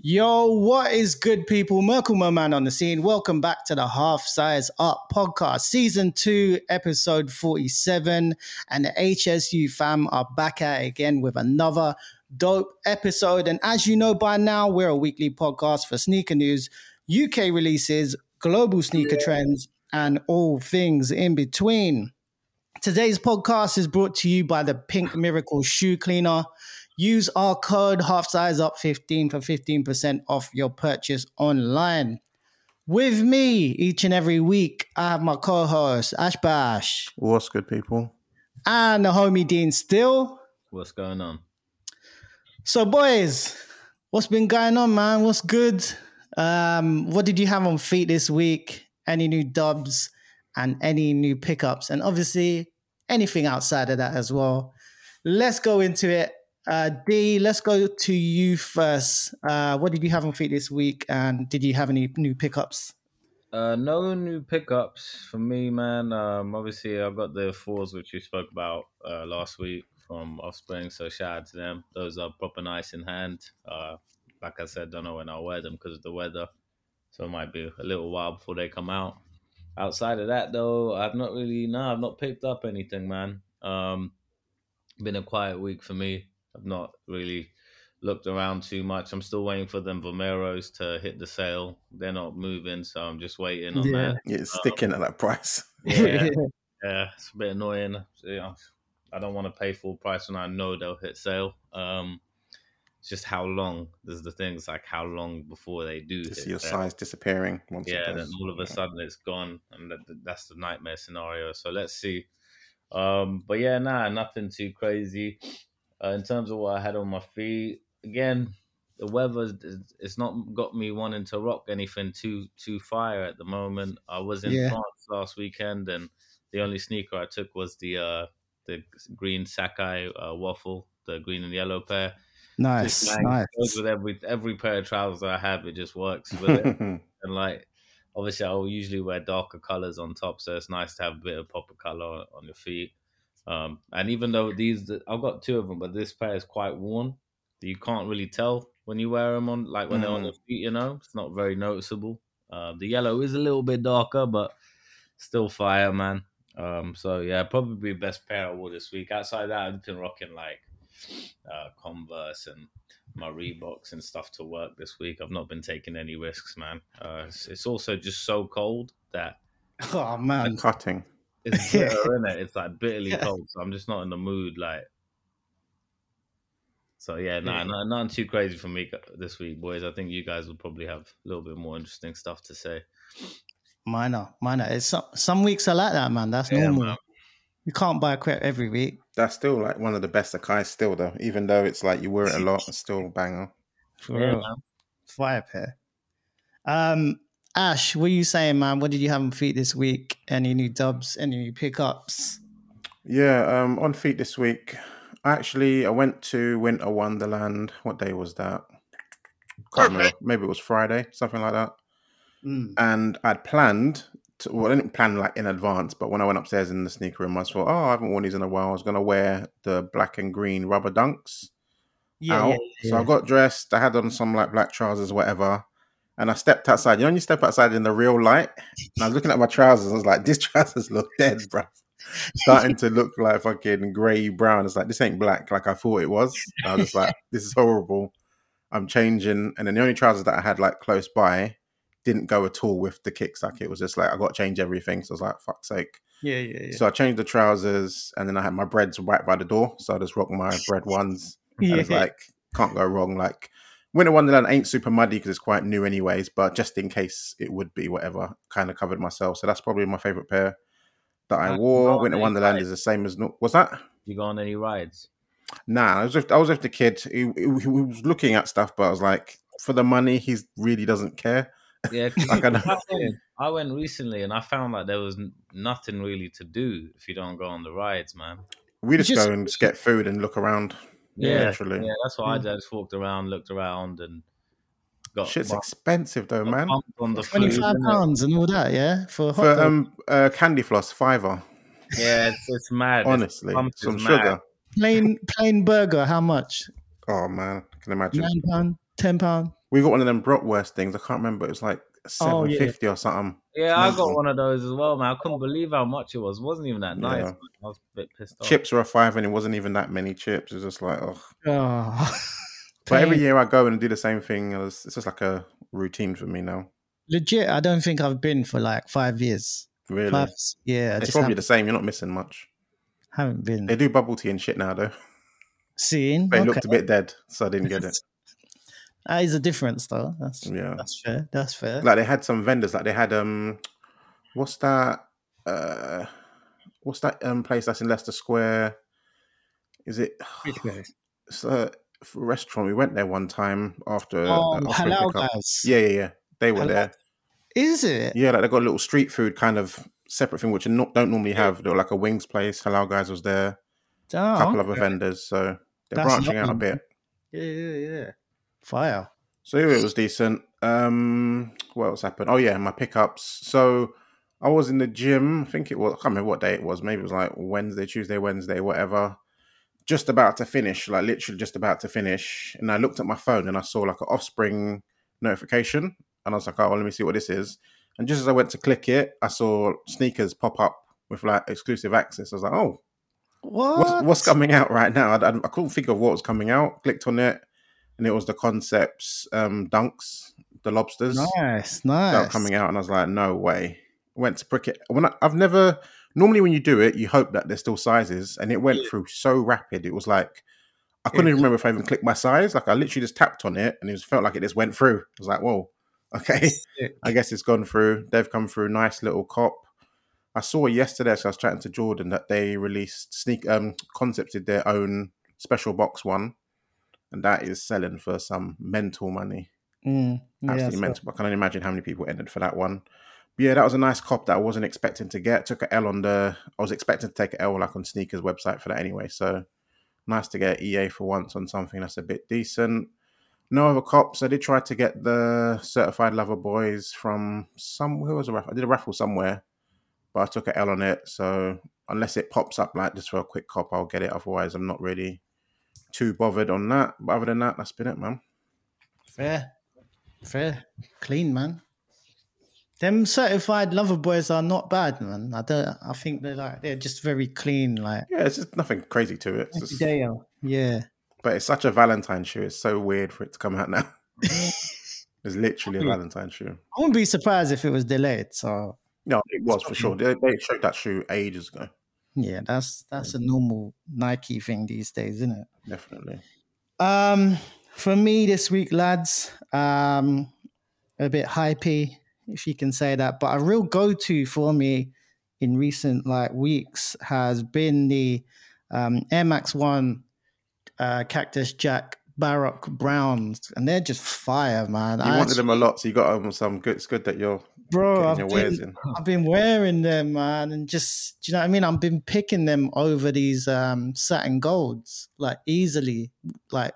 Yo, what is good, people? Merkle man on the scene. Welcome back to the Half Size Up podcast, season two, episode 47. And the HSU fam are back at again with another dope episode. And as you know by now, we're a weekly podcast for sneaker news, UK releases, global sneaker trends, and all things in between. Today's podcast is brought to you by the Pink Miracle Shoe Cleaner. Use our code half size up 15 for 15% off your purchase online. With me each and every week, I have my co host, Ash Bash, What's good, people? and the homie Dean Still. What's going on? So, boys, what's been going on, man? What's good? Um, what did you have on feet this week? Any new dubs and any new pickups? And obviously, anything outside of that as well. Let's go into it. Uh, D, let's go to you first. Uh, what did you have on feet this week? And did you have any new pickups? Uh, no new pickups for me, man. Um, obviously, I got the fours which you spoke about uh, last week from Offspring, so shout out to them. Those are proper nice in hand. Uh, like I said, don't know when I'll wear them because of the weather, so it might be a little while before they come out. Outside of that, though, I've not really no, I've not picked up anything, man. Um, been a quiet week for me. I've not really looked around too much. I'm still waiting for them Vomeros to hit the sale. They're not moving, so I'm just waiting on Yeah. that. Yeah, It's sticking at that price. Yeah, yeah, it's a bit annoying. So, you know, I don't want to pay full price when I know they'll hit sale. Um, it's just how long. This is the thing. It's like how long before they do. To see your size disappearing. Once Yeah, then all of a sudden it's gone, and that, that's the nightmare scenario. So let's see. Um, but yeah, nah, nothing too crazy. Uh, in terms of what I had on my feet, again, the weather it's not got me wanting to rock anything too too fire at the moment. I was in Yeah. France last weekend, and the only sneaker I took was the uh, the green Sacai uh, waffle, the green and yellow pair. Nice, Just, like, nice. with every every pair of trousers I have. It just works with it and like obviously I'll usually wear darker colors on top, so it's nice to have a bit of pop of color on, on your feet. Um, and even though these, I've got two of them, but this pair is quite worn. You can't really tell when you wear them on, like when they're on Mm. your feet. You know, it's not very noticeable. Uh, the yellow is a little bit darker, but still fire, man. Um, so yeah, probably best pair I wore this week. Outside that, I've been rocking like uh, Converse and my Reeboks and stuff to work this week. I've not been taking any risks, man. Uh, it's, it's also just so cold that Oh, man. Cutting. it's Yeah. bitter, isn't it? It's like bitterly cold, so I'm just not in the mood. Like, so yeah, nah, Yeah. nah, nothing too crazy for me this week, boys. I think you guys will probably have a little bit more interesting stuff to say. Minor, minor. It's some, some weeks are like that, man. That's Yeah, normal. man. You can't buy a crep every week. That's still like one of the best Sacai still though. Even though it's like you wear it a lot, it's still a banger. For Yeah, real. man. Fire pair. Um, Ash, what are you saying, man? What did you have on feet this week? Any new dubs? Any new pickups? Yeah, um, on feet this week. Actually, I went to Winter Wonderland. What day was that? Can't remember. Maybe it was Friday, something like that. Mm. And I'd planned. To, well, I didn't plan like in advance, but when I went upstairs in the sneaker room, I thought, oh, I haven't worn these in a while. I was gonna wear the black and green rubber dunks. Yeah, out. yeah, So I got dressed. I had on some like black trousers, whatever. And I stepped outside. You know, when you step outside in the real light. And I was looking at my trousers. I was like, these trousers look dead, bro. Starting to look like fucking grey brown. It's like this ain't black like I thought it was. I was just like, this is horrible. I'm changing. And then the only trousers that I had like close by didn't go at all with the kicks. Like it was just like I got to change everything. So I was like, fuck's sake. yeah, yeah, yeah. So I changed the trousers, and then I had my breads right by the door. So I just rocked my bread ones. And it's Yeah. like can't go wrong. Like Winter Wonderland ain't super muddy because it's quite new, anyways. But just in case it would be, whatever, kind of covered myself. So that's probably my favorite pair that I wore. Winter Wonderland nice. is the same as no- was that? You go on any rides? Nah, I was with I was with the kid. He, he, he was looking at stuff, but I was like, for the money, he really doesn't care. Yeah, 'cause Like, I I, went, I went recently and I found like there was nothing really to do if you don't go on the rides, man. We just, just- go and just get food and look around. Yeah, literally. Yeah, that's what I Mm. did. I just walked around, looked around, and got Shit's bumped- expensive though, got man. bumped on the food, Twenty-five pounds and all that, yeah, for a hot For um uh, candy floss, fiver. Yeah, it's, it's mad. Honestly, pumped, some it's sugar. plain plain burger. How much? Oh man, I can imagine. Nine pound, ten pound. We got one of them bratwurst things. I can't remember. It was like Oh, seven yeah. fifty or something. Yeah, I got one of those as well, man. I couldn't believe how much it was. It wasn't even that nice. Yeah. I was a bit pissed off. Chips were a five, and it wasn't even that many chips. It was just like, oh. Oh. But every year I go and do the same thing. It's just like a routine for me now. legit, I don't think I've been for like five years. Really, Five, yeah, it's probably haven't, the same. You're not missing much. haven't been They do bubble tea and shit now, though. Seen. It Okay. looked a bit dead, so I didn't get it. That is a difference, though. That's Yeah, that's fair. That's fair. like they had some vendors. Like they had um, what's that? Uh, what's that um place that's in Leicester Square? Is it? It's a restaurant. We went there one time after. Oh, uh, offering halal guys. Yeah, yeah, yeah. They were Halal. there. Is it? Yeah, like they got a little street food kind of separate thing, which you not, don't normally have. They were like a wings place. Halal guys was there. Oh, A couple other vendors. So they're That's branching out a bit. Yeah, yeah, yeah. Fire. So it was decent. Um, what else happened? Oh yeah, my pickups. So I was in the gym. I think it was. I can't remember what day it was. Maybe it was like Wednesday, Tuesday, Wednesday, whatever. Just about to finish, like literally just about to finish. And I looked at my phone and I saw like an offspring notification, and I was like, "Oh, well, let me see what this is." And just as I went to click it, I saw sneakers pop up with like exclusive access. I was like, "Oh, What? what's, what's coming out right now?" I, I, I couldn't think of what was coming out. Clicked on it, and it was the concepts um, dunks, the lobsters Nice, that were nice. coming out, and I was like, "No way!" Went to prick it. When I, I've never normally when you do it, you hope that there's still sizes, and it went Yeah. through so rapid. It was like I couldn't Yeah. even remember if I even clicked my size. Like I literally just tapped on it, and it was, felt like it just went through. I was like, "Whoa, okay." Sick. I guess it's gone through. They've come through. Nice little cop. I saw yesterday, so I was chatting to Jordan that they released sneak um concepted their own special box one, and that is selling for some mental money. Mm, yeah, Absolutely so- mental. I can only imagine how many people entered for that one. But yeah, that was a nice cop that I wasn't expecting to get. Took a L on the. I was expecting to take a L like on sneakers website for that anyway. So nice to get EA for once on something that's a bit decent. No other cops. I did try to get the certified lover boys from some. Who was a raffle? I did a raffle somewhere, but I took a L on it. So unless it pops up like just for a quick cop, I'll get it. Otherwise, I'm not really too bothered on that. But other than that, that's been it, man. Fair, fair, clean, man. Them certified lover boys are not bad, man. I don't. I think they're like they're just very clean, like Yeah, it's just nothing crazy to it. Just-. Yeah, But it's such a Valentine shoe. It's so weird for it to come out now. it's literally a Valentine shoe. I wouldn't be surprised if it was delayed. So No, it was for sure. They, they showed that shoe ages ago. Yeah, that's that's a normal Nike thing these days, isn't it? Definitely. Um, for me this week, lads, um, a bit hypey, if you can say that. But a real go-to for me in recent like weeks has been the um, Air Max One uh, Cactus Jack Baroque Browns, and they're just fire, man. You I wanted actually- them a lot, so you got them some good. It's good that you're bro. I've been. I've been wearing them, man, and just do you know what I mean? I've been picking them over these um Saturn Golds, like easily. Like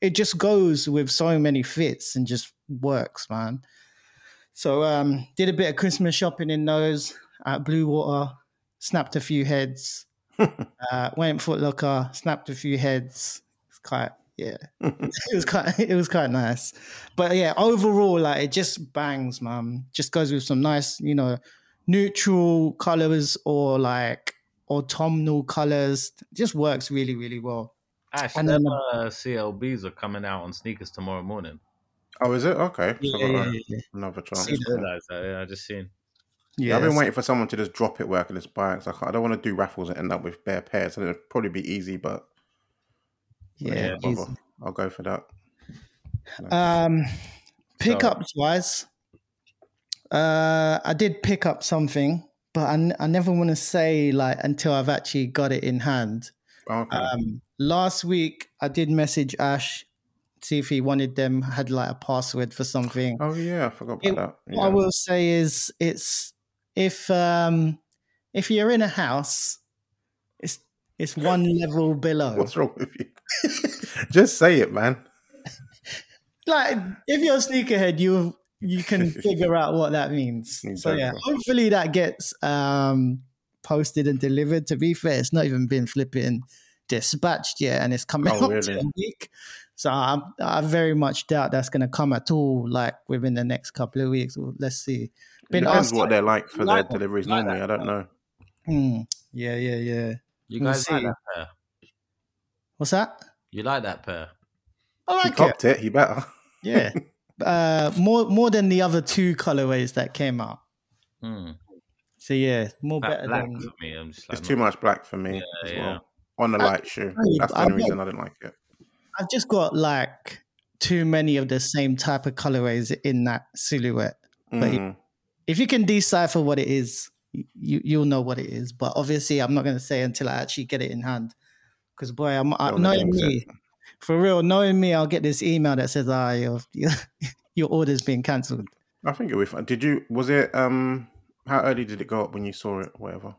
it just goes with so many fits and just works, man. So um did a bit of Christmas shopping in those at Bluewater, snapped a few heads. uh went Foot Locker, snapped a few heads. It's quite yeah. it was quite it was quite nice. But yeah, overall, like it just bangs, man. Just goes with some nice, you know, neutral colors or like autumnal colors. Just works really, really well. Ash, And them then uh, CLBs are coming out on sneakers tomorrow morning. Oh, is it okay? Yeah, So yeah, yeah, Another chance. I just realized that. Yeah, I just seen. Yeah, I've been waiting for someone to just drop it where I can just buy it. 'cause I, I don't want to do raffles and end up with bare pairs. And it'd probably be easy, but Yeah, yeah. I'll go for that. Um, pickups wise, uh, I did pick up something, but I, n- I never want to say like until I've actually got it in hand. Okay. Um, last week I did message Ash, to see if he wanted them, had like a password for something. oh yeah, I forgot about it- that. What I will say is it's if um if you're in a house, it's it's one level below. What's wrong with you? just say it, man. like if you're a sneakerhead, you you can figure out what that means. So yeah, hopefully that gets um posted and delivered. To be fair, it's not even been flipping dispatched yet, and it's coming Oh, up to really? a week. So I'm, I very much doubt that's going to come at all, like within the next couple of weeks. Well, let's see. Been Depends asked. what they're like for Like their deliveries Like normally. that. I don't know. Hmm. yeah, yeah, yeah. You We'll guys like that pair? What's that? You like that pair? I like it. copped it. He better. Yeah. uh, more more than the other two colorways that came out. Hmm. So yeah, more That better black than. for me. I'm just like It's too much black for me Yeah, as yeah. well. On the I- light shoe. That's the only bet- reason I didn't like it. I've just got like too many of the same type of colorways in that silhouette. But Mm. If you can decipher what it is, you you'll know what it is. But obviously, I'm not going to say until I actually get it in hand. Because boy, I'm I, knowing me, for real, knowing me, I'll get this email that says, "Ah, your your, order's been cancelled." I think it'll be fun. Did you? Was it? Um, how early did it go up when you saw it? Whatever.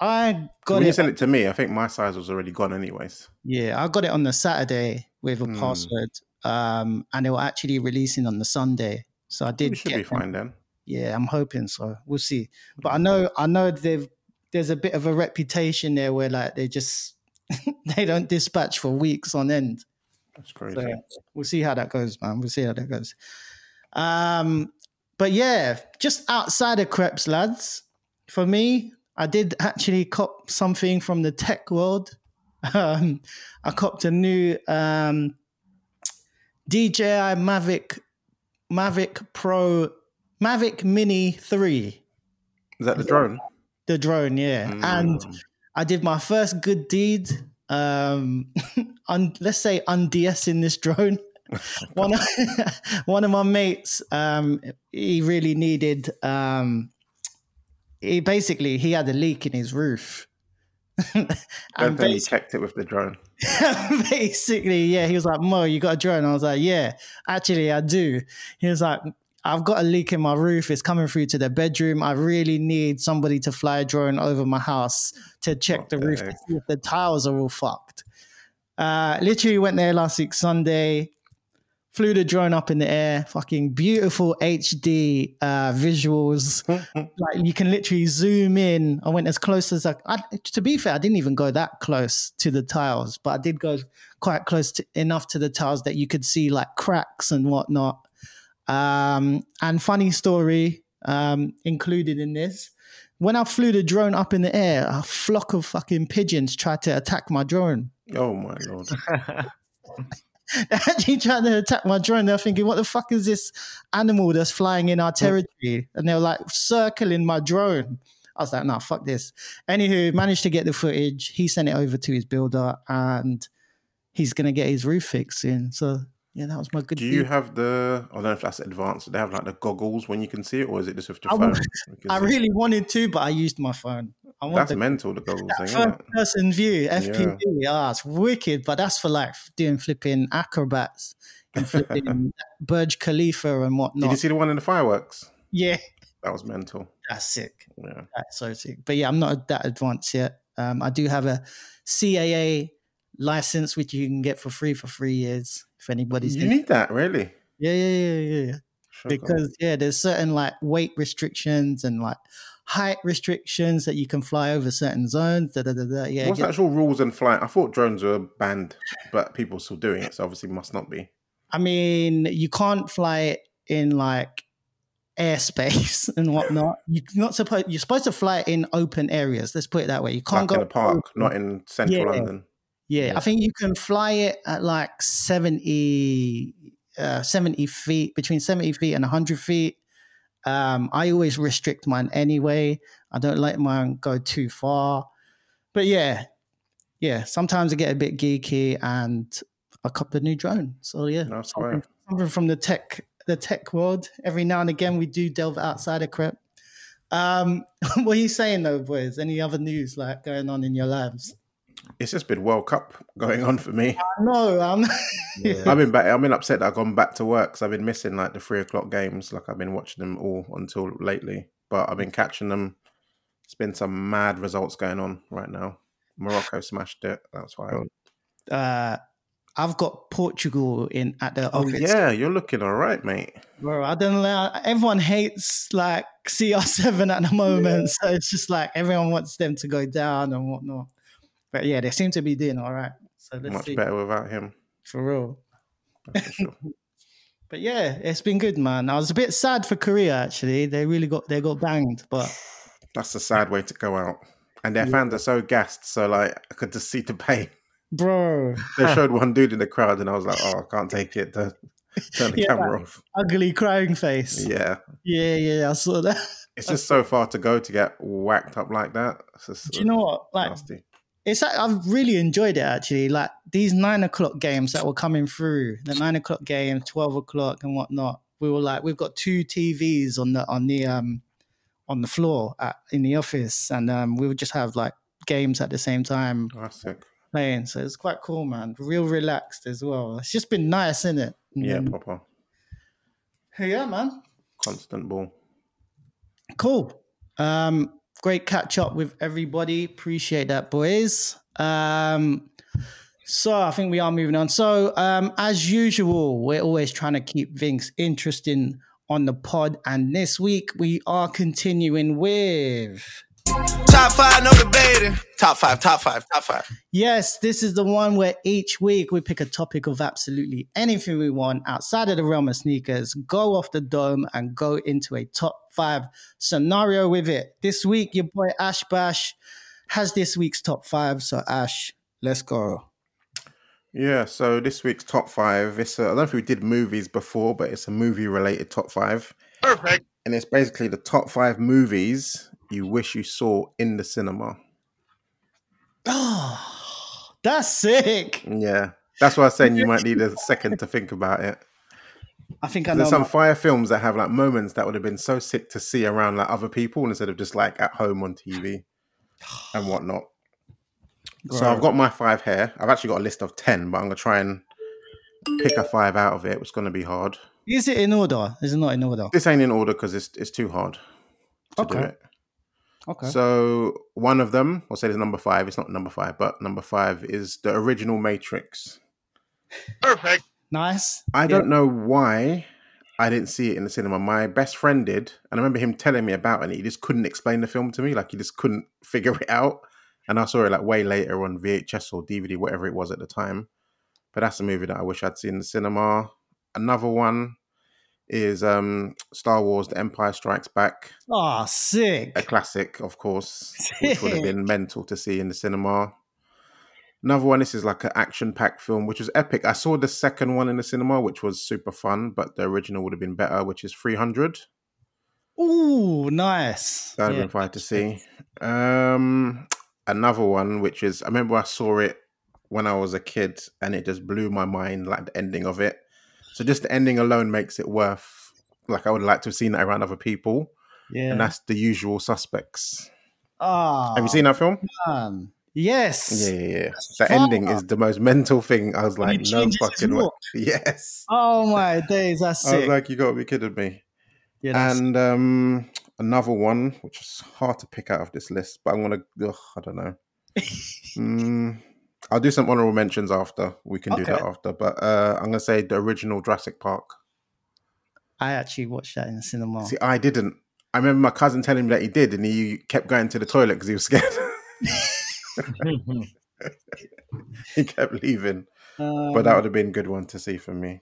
I got when you sent it to me, I think my size was already gone, anyways. Yeah, I got it on the Saturday with a Hmm. password, um, and they were actually releasing on the Sunday. So I did It should be them. fine then. Yeah, I'm hoping so. We'll see. But I know, I know they've there's a bit of a reputation there where like they just they don't dispatch for weeks on end. That's crazy. So we'll see how that goes, man. We'll see how that goes. Um, but yeah, just outside of crepes, lads. For me, I did actually cop something from the tech world. Um, I copped a new um, DJI Mavic Mavic Pro Mavic Mini Three, Is that the drone? the drone, yeah, and Mm. I did my first good deed. Um, un, let's say unds-ing this drone. one, of, one of my mates, um, he really needed. Um, he basically he had a leak in his roof, and then basically, checked it with the drone. basically, yeah, he was like, "Mo, you got a drone?" I was like, "Yeah, actually, I do." He was like, "I've got a leak in my roof. It's coming through to the bedroom. I really need somebody to fly a drone over my house to check the the roof to see if the tiles are all fucked." Uh, literally went there last week Sunday. Flew the drone up in the air, fucking beautiful HD uh, visuals like you can literally zoom in. I went as close as I, I. To be fair, I didn't even go that close to the tiles, but I did go quite close to, enough to the tiles that you could see like cracks and whatnot. Um, and funny story um, included in this. When I flew the drone up in the air, a flock of fucking pigeons tried to attack my drone. oh my lord! They're actually trying to attack my drone. They're thinking, what the fuck is this animal that's flying in our territory? And they're like circling my drone. I was like, no, fuck this. Anywho, managed to get the footage. He sent it over to his builder and he's going to get his roof fixed soon. So, yeah, that was my good Do you have the? I don't know if that's advanced. They have like the goggles when you can see it, or is it just with your I phone? I really wanted to, but I used my phone. I want That's the mental. The goggles thing. first person view, FPV. Ah, it's wicked, but that's for like doing flipping acrobats and flipping Burj Khalifa and whatnot. Did you see the one in the fireworks? yeah, That was mental. that's sick. Yeah. That's so sick. But yeah, I'm not that advanced yet. Um, I do have a CAA license, which you can get for free for three years. If anybody's You need that, really? yeah, yeah, yeah, yeah, yeah. Shocker. Because yeah, there's certain like weight restrictions and like height restrictions that you can fly over certain zones. Da, da, da, da. Yeah, What's get- actual rules and flight? I thought drones were banned, but people are still doing it, so obviously must not be. I mean, you can't fly it in like airspace and whatnot. You're not supposed. You're supposed to fly it in open areas. Let's put it that way. You can't Like go in a park, not in central Yeah. London. Yeah, Yeah. I think you can fly it at like 70, uh, 70 feet, between 70 feet and 100 feet. Um, I always restrict mine anyway. I don't let mine go too far. But yeah, yeah, sometimes I get a bit geeky and I cop a new drone. So yeah, That's something, something from the tech the tech world. Every now and again we do delve outside of crap. Um, what are you saying though, boys? Any other news like going on in your lives? It's just been World Cup going on for me. No, I'm Yeah. I've been back. I've been upset that I've gone back to work because I've been missing like the three o'clock games. Like I've been watching them all until lately, but I've been catching them. It's been some mad results going on right now. Morocco smashed it. That's why. uh I've got Portugal in at the Oh office. yeah, you're looking all right, mate. Bro, I don't know. Everyone hates like CR7 at the moment. So it's just like everyone wants them to go down and whatnot. But yeah, they seem to be doing all right. So let's Much see. better without him. For real. That's for sure. But yeah, it's been good, man. I was a bit sad for Korea actually. They really got they got banged, but That's a sad way to go out. And their fans are so gassed, so like I could just see the pain. bro, They showed one dude in the crowd, and I was like, "Oh, I can't take it." To turn the Yeah. camera off. ugly crying face. Yeah, yeah, yeah I saw that. it's just so far to go to get whacked up like that. Do you know what? Like nasty. It's like, I've really enjoyed it actually. Like these nine o'clock games that were coming through, the nine o'clock game, twelve o'clock, and whatnot. We were like, we've got two TVs on the on the um on the floor at, in the office, and um, we would just have like games at the same time sick. playing. So it's quite cool, man. Real relaxed as well. It's just been nice, isn't it? Yeah, proper yeah, man. constant ball. Cool. Um, great catch up with everybody. Appreciate that, boys. Um, so I think we are moving on. So um, as usual, we're always trying to keep things interesting on the pod, and this week we are continuing with. Top five, no debating. Top five, top five, top five. Yes, this is the one where each week we pick a topic of absolutely anything we want outside of the realm of sneakers, go off the dome, and go into a top five scenario with it. This week, your boy Ash Bash has this week's top five. So, Ash, let's go. Yeah, so this week's top five. It's a, I don't know if we did movies before, but it's a movie-related top five, Perfect. and it's basically the top five movies you wish you saw in the cinema. Oh, that's sick. Yeah, that's why I was saying you might need a second to think about it. I think I know. There's some my- fire films that have like moments that would have been so sick to see around like other people instead of just like at home on TV and whatnot. So I've got my five here. I've actually got a list of ten, but I'm gonna try and pick a five out of it. It's gonna be hard. Is it in order? Is it not in order? This ain't in order because it's it's too hard to do it. Okay. So one of them, I'll say is number five. It's not number five, but number five is the original Matrix. Perfect. nice. I don't know why I didn't see it in the cinema. My best friend did, and I remember him telling me about it. And he just couldn't explain the film to me. Like he just couldn't figure it out. And I saw it like way later on VHS or DVD, whatever it was at the time. But that's a movie that I wish I'd seen in the cinema. Another one is um Star Wars: The Empire Strikes Back, Oh, sick. a classic, of course, which would have been mental to see in the cinema. Another one, this is like an action-packed film, which was epic. I saw the second one in the cinema, which was super fun, but the original would have been better, which is 300. Ooh, nice. That would have Yeah. been fun to see. Um, another one, which is, I remember I saw it when I was a kid, and it just blew my mind, like the ending of it. So just the ending alone makes it worth. Like I would like to have seen that around other people, Yeah. and that's the usual suspects. Ah, Have you seen that film? man. Yes. Yeah, yeah, yeah. The ending is the most mental thing. I was like, no fucking way. Yes. Oh my days, that's I was like, you got to be kidding me. yeah, And um, another one, which is hard to pick out of this list, but I'm gonna. Ugh, I don't know. mm, I'll do some honorable mentions after. We can do that after. But uh, I'm gonna say the original Jurassic Park. I actually watched that in the cinema. See, I didn't. I remember my cousin telling me that he did, and he kept going to the toilet because he was scared. he kept leaving. Um, But that would have been a good one to see for me.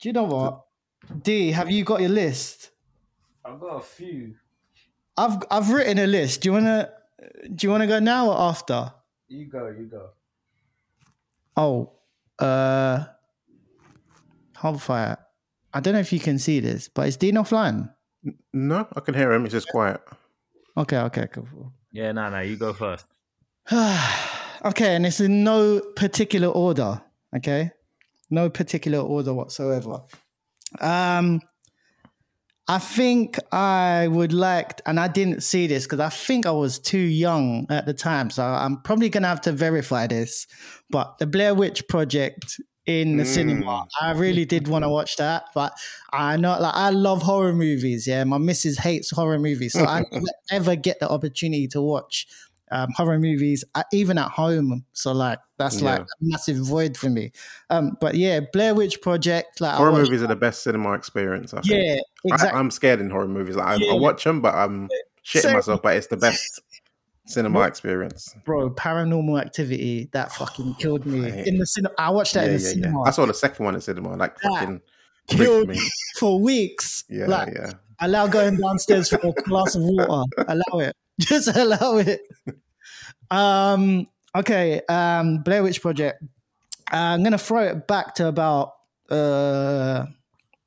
do you know what? D, have you got your list? I've got a few. I've I've written a list. Do you wanna do you wanna go now or after? You go, you go. Oh, uh, Hubfire. I don't know if you can see this, but is Dean offline? No, I can hear him. He's just quiet. Okay, okay, cool. Yeah, no, no, you go first. okay, and it's in no particular order. Okay, no particular order whatsoever. Um, I think I would like, and I didn't see this because I think I was too young at the time, so I'm probably gonna have to verify this. But the Blair Witch Project in the Mm. cinema, I really did want to watch that. But I know, like, I love horror movies. Yeah, my missus hates horror movies, so I never ever get the opportunity to watch um, horror movies, uh, even at home. So like that's like a massive void for me. Um, but yeah, Blair Witch Project, like horror movies are the best cinema experience. I think. Yeah, exactly. I, am scared in horror movies. Like, I, Yeah. I watch them, but I'm shitting Same. myself. But it's the best cinema experience. Bro, Paranormal Activity that fucking killed me in the cinema. I watched that Yeah, in the yeah. cinema. I saw the second one in cinema. Like That fucking killed me. for weeks. Yeah, like, yeah. allow going downstairs for a glass of water. Allow it. Just allow it. Um. Okay. Um. Blair Witch Project. Uh, I'm gonna throw it back to about uh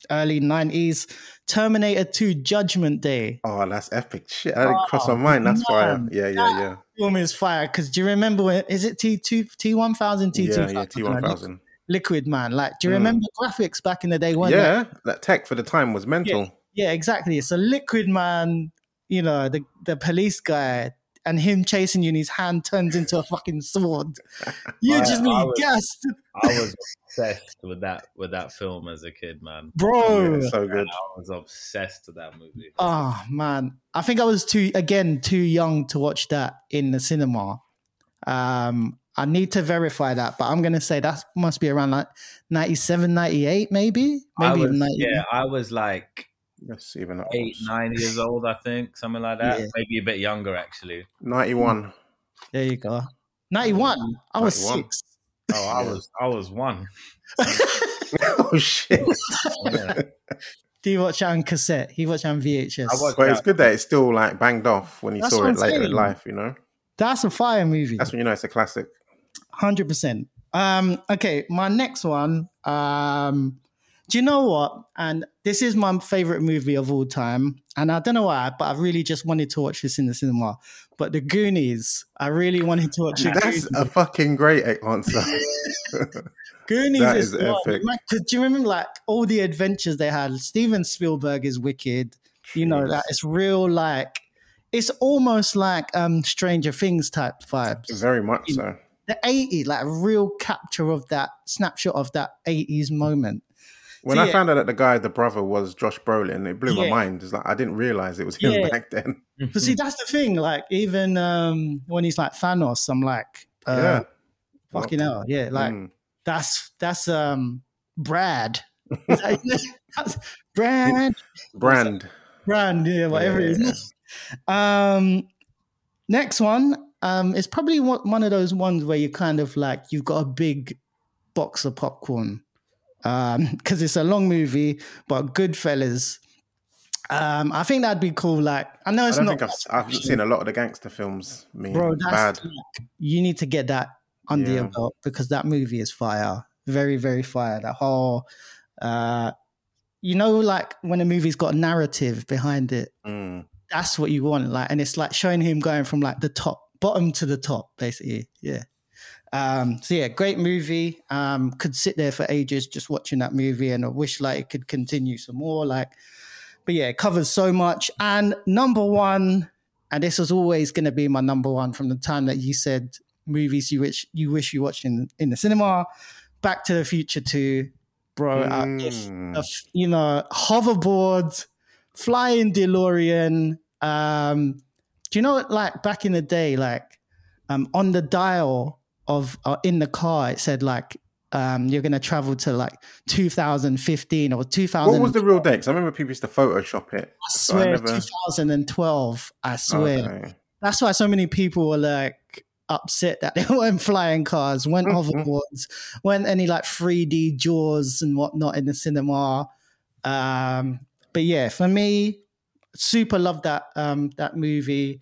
early '90s. Terminator 2 Judgment Day. Oh, that's epic shit. That didn't cross my Oh, mind. That's fire. man. Yeah, yeah, yeah. Film is fire because do you remember when is it T2 T1000 T2000 Yeah, yeah. T one thousand. Liquid Man like do you Mm. remember graphics back in the day weren't? Yeah, that tech for the time was mental. Yeah, exactly. So Liquid Man, you know, the the police guy, and him chasing you, and his hand turns into a fucking sword. You I- just I be was- gassed, I was obsessed with that with that film as a kid, man. bro. Yeah, so good. I was obsessed with that movie. Oh man, I think I was too again too young to watch that in the cinema. Um, I need to verify that, but I'm gonna say that must be around like 97, 98, maybe, maybe was, even 90. yeah, I was like That's even up. eight, nine years old, I think, something like that. Yeah. Maybe a bit younger, actually. Ninety one. There you go. 91. I was 91. six. Oh, I was, I was one. oh shit! Yeah. Do you watch it on cassette? He watched it on VHS. I watched But it's good that it's still like banged off when you That's saw it I'm later in life. You know, That's a fire movie. that's when you know it's a classic. Hundred percent. Um, okay, my next one. Um, do you know what? And this is my favorite movie of all time. And I don't know why, but I really just wanted to watch this in the cinema. But the Goonies, I really wanted to watch the That's a fucking great answer. Goonies that is, is epic. Do you remember like all the adventures they had? Steven Spielberg is wicked. You know Jeez. that it's real like it's almost like um Stranger Things type vibes. Very much so. the 80s, like a real capture of that snapshot of that 80s moment. When So, I yeah. found out that the guy, the brother, was Josh Brolin, it blew my mind. It's like I didn't realize it was him Yeah. back then. But see, that's the thing. Like, even um, when he's like Thanos, I'm like, uh, yeah, fucking hell. Yeah, like, Mm. that's that's um Brad. That's Brad. brand. Brand, yeah, whatever it Yeah. is. Um, next one um, is probably one of those ones where you kind of like you've got a big box of popcorn because it's a long movie, but Goodfellas. Um, I think that'd be cool. Like, I know it's don't I've, I've seen a lot of the gangster films. Me, bro. That's bad. like, you need to get that under your Yeah. belt because that movie is fire, very, very fire. That whole, uh, you know, like when a movie's got a narrative behind it. Mm. that's what you want like and it's like showing him going from like the top bottom to the top basically yeah um so yeah great movie um could sit there for ages just watching that movie and i wish like it could continue some more like but yeah it covers so much and number one and this was always going to be my number one from the time that you said movies you wish you wish you watched in in the cinema back to the future 2 bro uh, if Mm. a f- you know, hoverboard, flying DeLorean. Um, do you know, like back in the day, like um, on the dial of uh, in the car, it said like um, you're gonna travel to like 2015 or 2000. What was the real date? I remember people used to Photoshop it. I so I swear, never- 2012. I swear. Okay. That's why so many people were like upset that they weren't flying cars, weren't Mhm. hoverboards, weren't any like 3D jaws and whatnot in the cinema. Um, but yeah, for me, super love that um, that movie.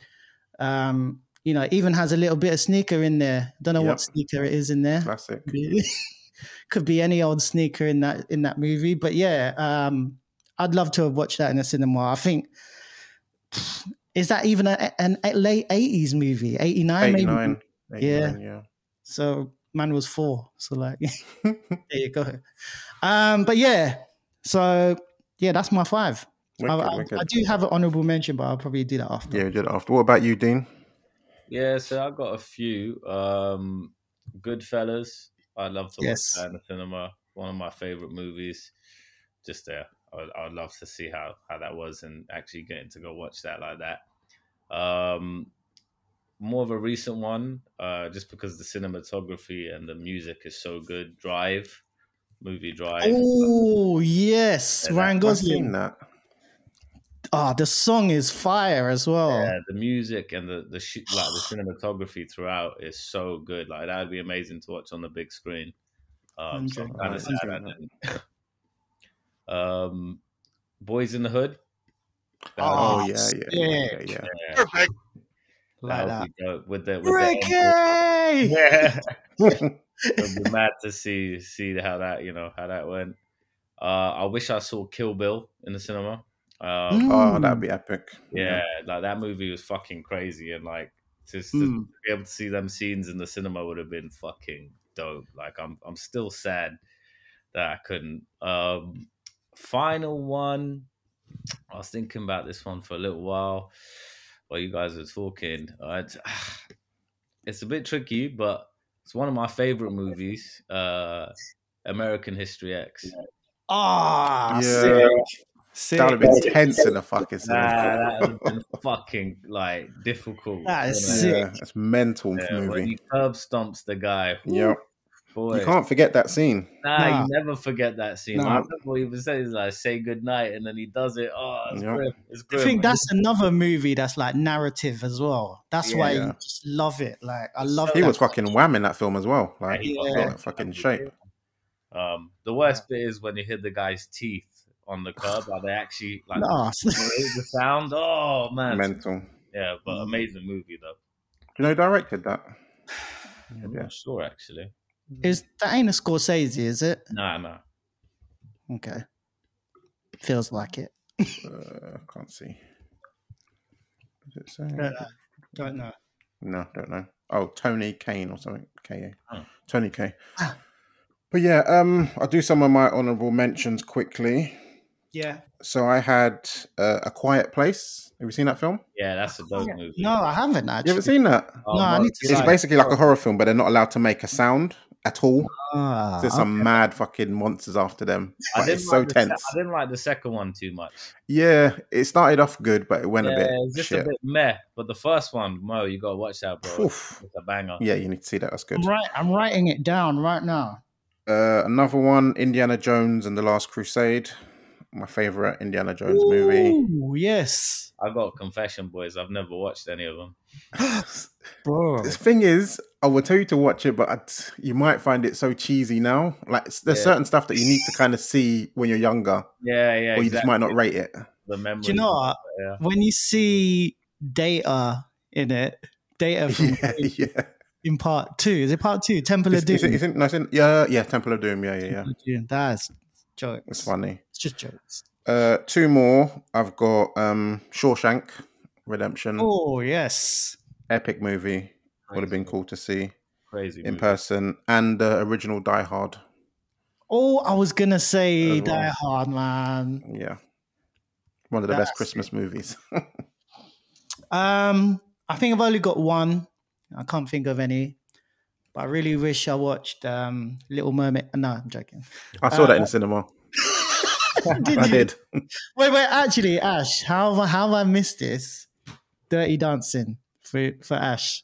Um, you know, even has a little bit of sneaker in there. Don't know Yep. what sneaker it is in there. Classic. Could be any old sneaker in that in that movie. But yeah, um, I'd love to have watched that in the cinema. I think is that even a, an a late eighties movie? Eighty nine, maybe. 89. 89 yeah. So man was four. So like, there you go. Um, but yeah, so yeah, that's my five. I, Wicked, I- wicked. I do have an honorable mention, but I'll probably do that after. Yeah, we did after. What about you, Dean? Yeah, so I've got a few. Um, Goodfellas. I'd love to Yes. watch that in the cinema. One of my favorite movies. Just there. I would, I would love to see how, how that was and actually getting to go watch that like that. Um, more of a recent one, uh, just because the cinematography and the music is so good. Drive, movie Drive. Oh yes, Yeah, Ryan I've seen Gosling. that. Oh, the song is fire as well. Yeah, the music and the the sh- like the cinematography throughout is so good. Like that would be amazing to watch on the big screen. Um, so kind of sad I. Um, Boyz n the Hood. That Oh, would- yeah, yeah, yeah, sick. yeah. yeah, Perfect. like that that. would be dope with the with Ricky! yeah. yeah. It'd be mad to see see how that you know how that went. Uh, I wish I saw Kill Bill in the cinema. Um, oh, Mm. that'd be epic. yeah, like that movie was fucking crazy, and like just to Mm. be able to see them scenes in the cinema would have been fucking dope. Like I'm I'm still sad that I couldn't. Um, final one. I was thinking about this one for a little while while you guys were talking. Uh, it's, it's a bit tricky, but it's one of my favorite movies. Uh, American History X. Ah, Yeah. sick. Sick. That would have been tense in the fucking Nah, cinema. that would have been fucking like difficult. That is sick. Yeah, it's mental Yeah, when movie. he curb stomps the guy. Yep. Boy. You can't forget that scene. Nah, Nah. you never forget that scene. Nah. I remember what he was saying, like, say goodnight, and then he does it. Oh, it's Yeah. grim. It's I think that's another movie that's like narrative as well. That's why Yeah. you just love it. Like I love He that. was fucking wham in that film as well. Like, he he Yeah. fucking shape. Um, the worst bit is when you hit the guy's teeth on the curb. Like they actually like Nah. the sound. Oh man, Mental. yeah, but amazing movie though. Do you know who directed that? I'm Yeah. not sure actually. Is that ain't a Scorsese, is it? Nah, nah. Okay. Feels like it. Uh, can't see. Does it say? Don't know. Don't know. No, don't know. Oh, Tony Kane or something. K A. Oh. Tony Kaye. Ah. But yeah, um, I'll do some of my honourable mentions quickly. Yeah. So I had uh, A Quiet Place. Have you seen that film? Yeah, that's a dope movie. No, I haven't You actually. haven't seen that? Oh, No, I need to It's it. basically like a horror film, but they're not allowed to make a sound at all. Ah, There's some mad fucking monsters after them. I But didn't it's so like the tense. I didn't like the second one too much. Yeah, it started off good, but it went yeah, a bit Yeah, it's just shit. a bit meh. But the first one, Mo, you gotta watch that, bro. Oof. It's a banger. Yeah, you need to see that. That's good. I'm right. I'm writing it down right now. Uh, another one, Indiana Jones and the Last Crusade. My favorite Indiana Jones movie. Yes, I got confession, boys. I've never watched any of them. bro. The thing is, I will tell you to watch it, but I'd- you might find it so cheesy now. Like there's Yeah. certain stuff that you need to kind of see when you're younger, Yeah, yeah. or you just might not rate it. The memory. Do you know what? Yeah. When you see data in it, data from yeah, yeah. in part two. Is it part two? Temple Is, of is Doom. it, is it, no, it's in, yeah, yeah, Temple of Doom. Yeah, yeah, yeah. Doom. That's jokes. It's funny. It's just jokes. Uh, two more. I've got um, Shawshank Redemption. Oh yes. Epic movie. Would have been cool to see Crazy. in movie. person. And the original Die Hard. Oh, I was gonna say well. Die Hard, man. Yeah. One of the best That's Christmas movies. Um, I think I've only got one. I can't think of any. But I really wish I watched um Little Mermaid. No, I'm joking. I saw that in Uh, the cinema. Did I you? did. Wait, wait. Actually, Ash, how have I, how have I missed this? Dirty Dancing for for Ash.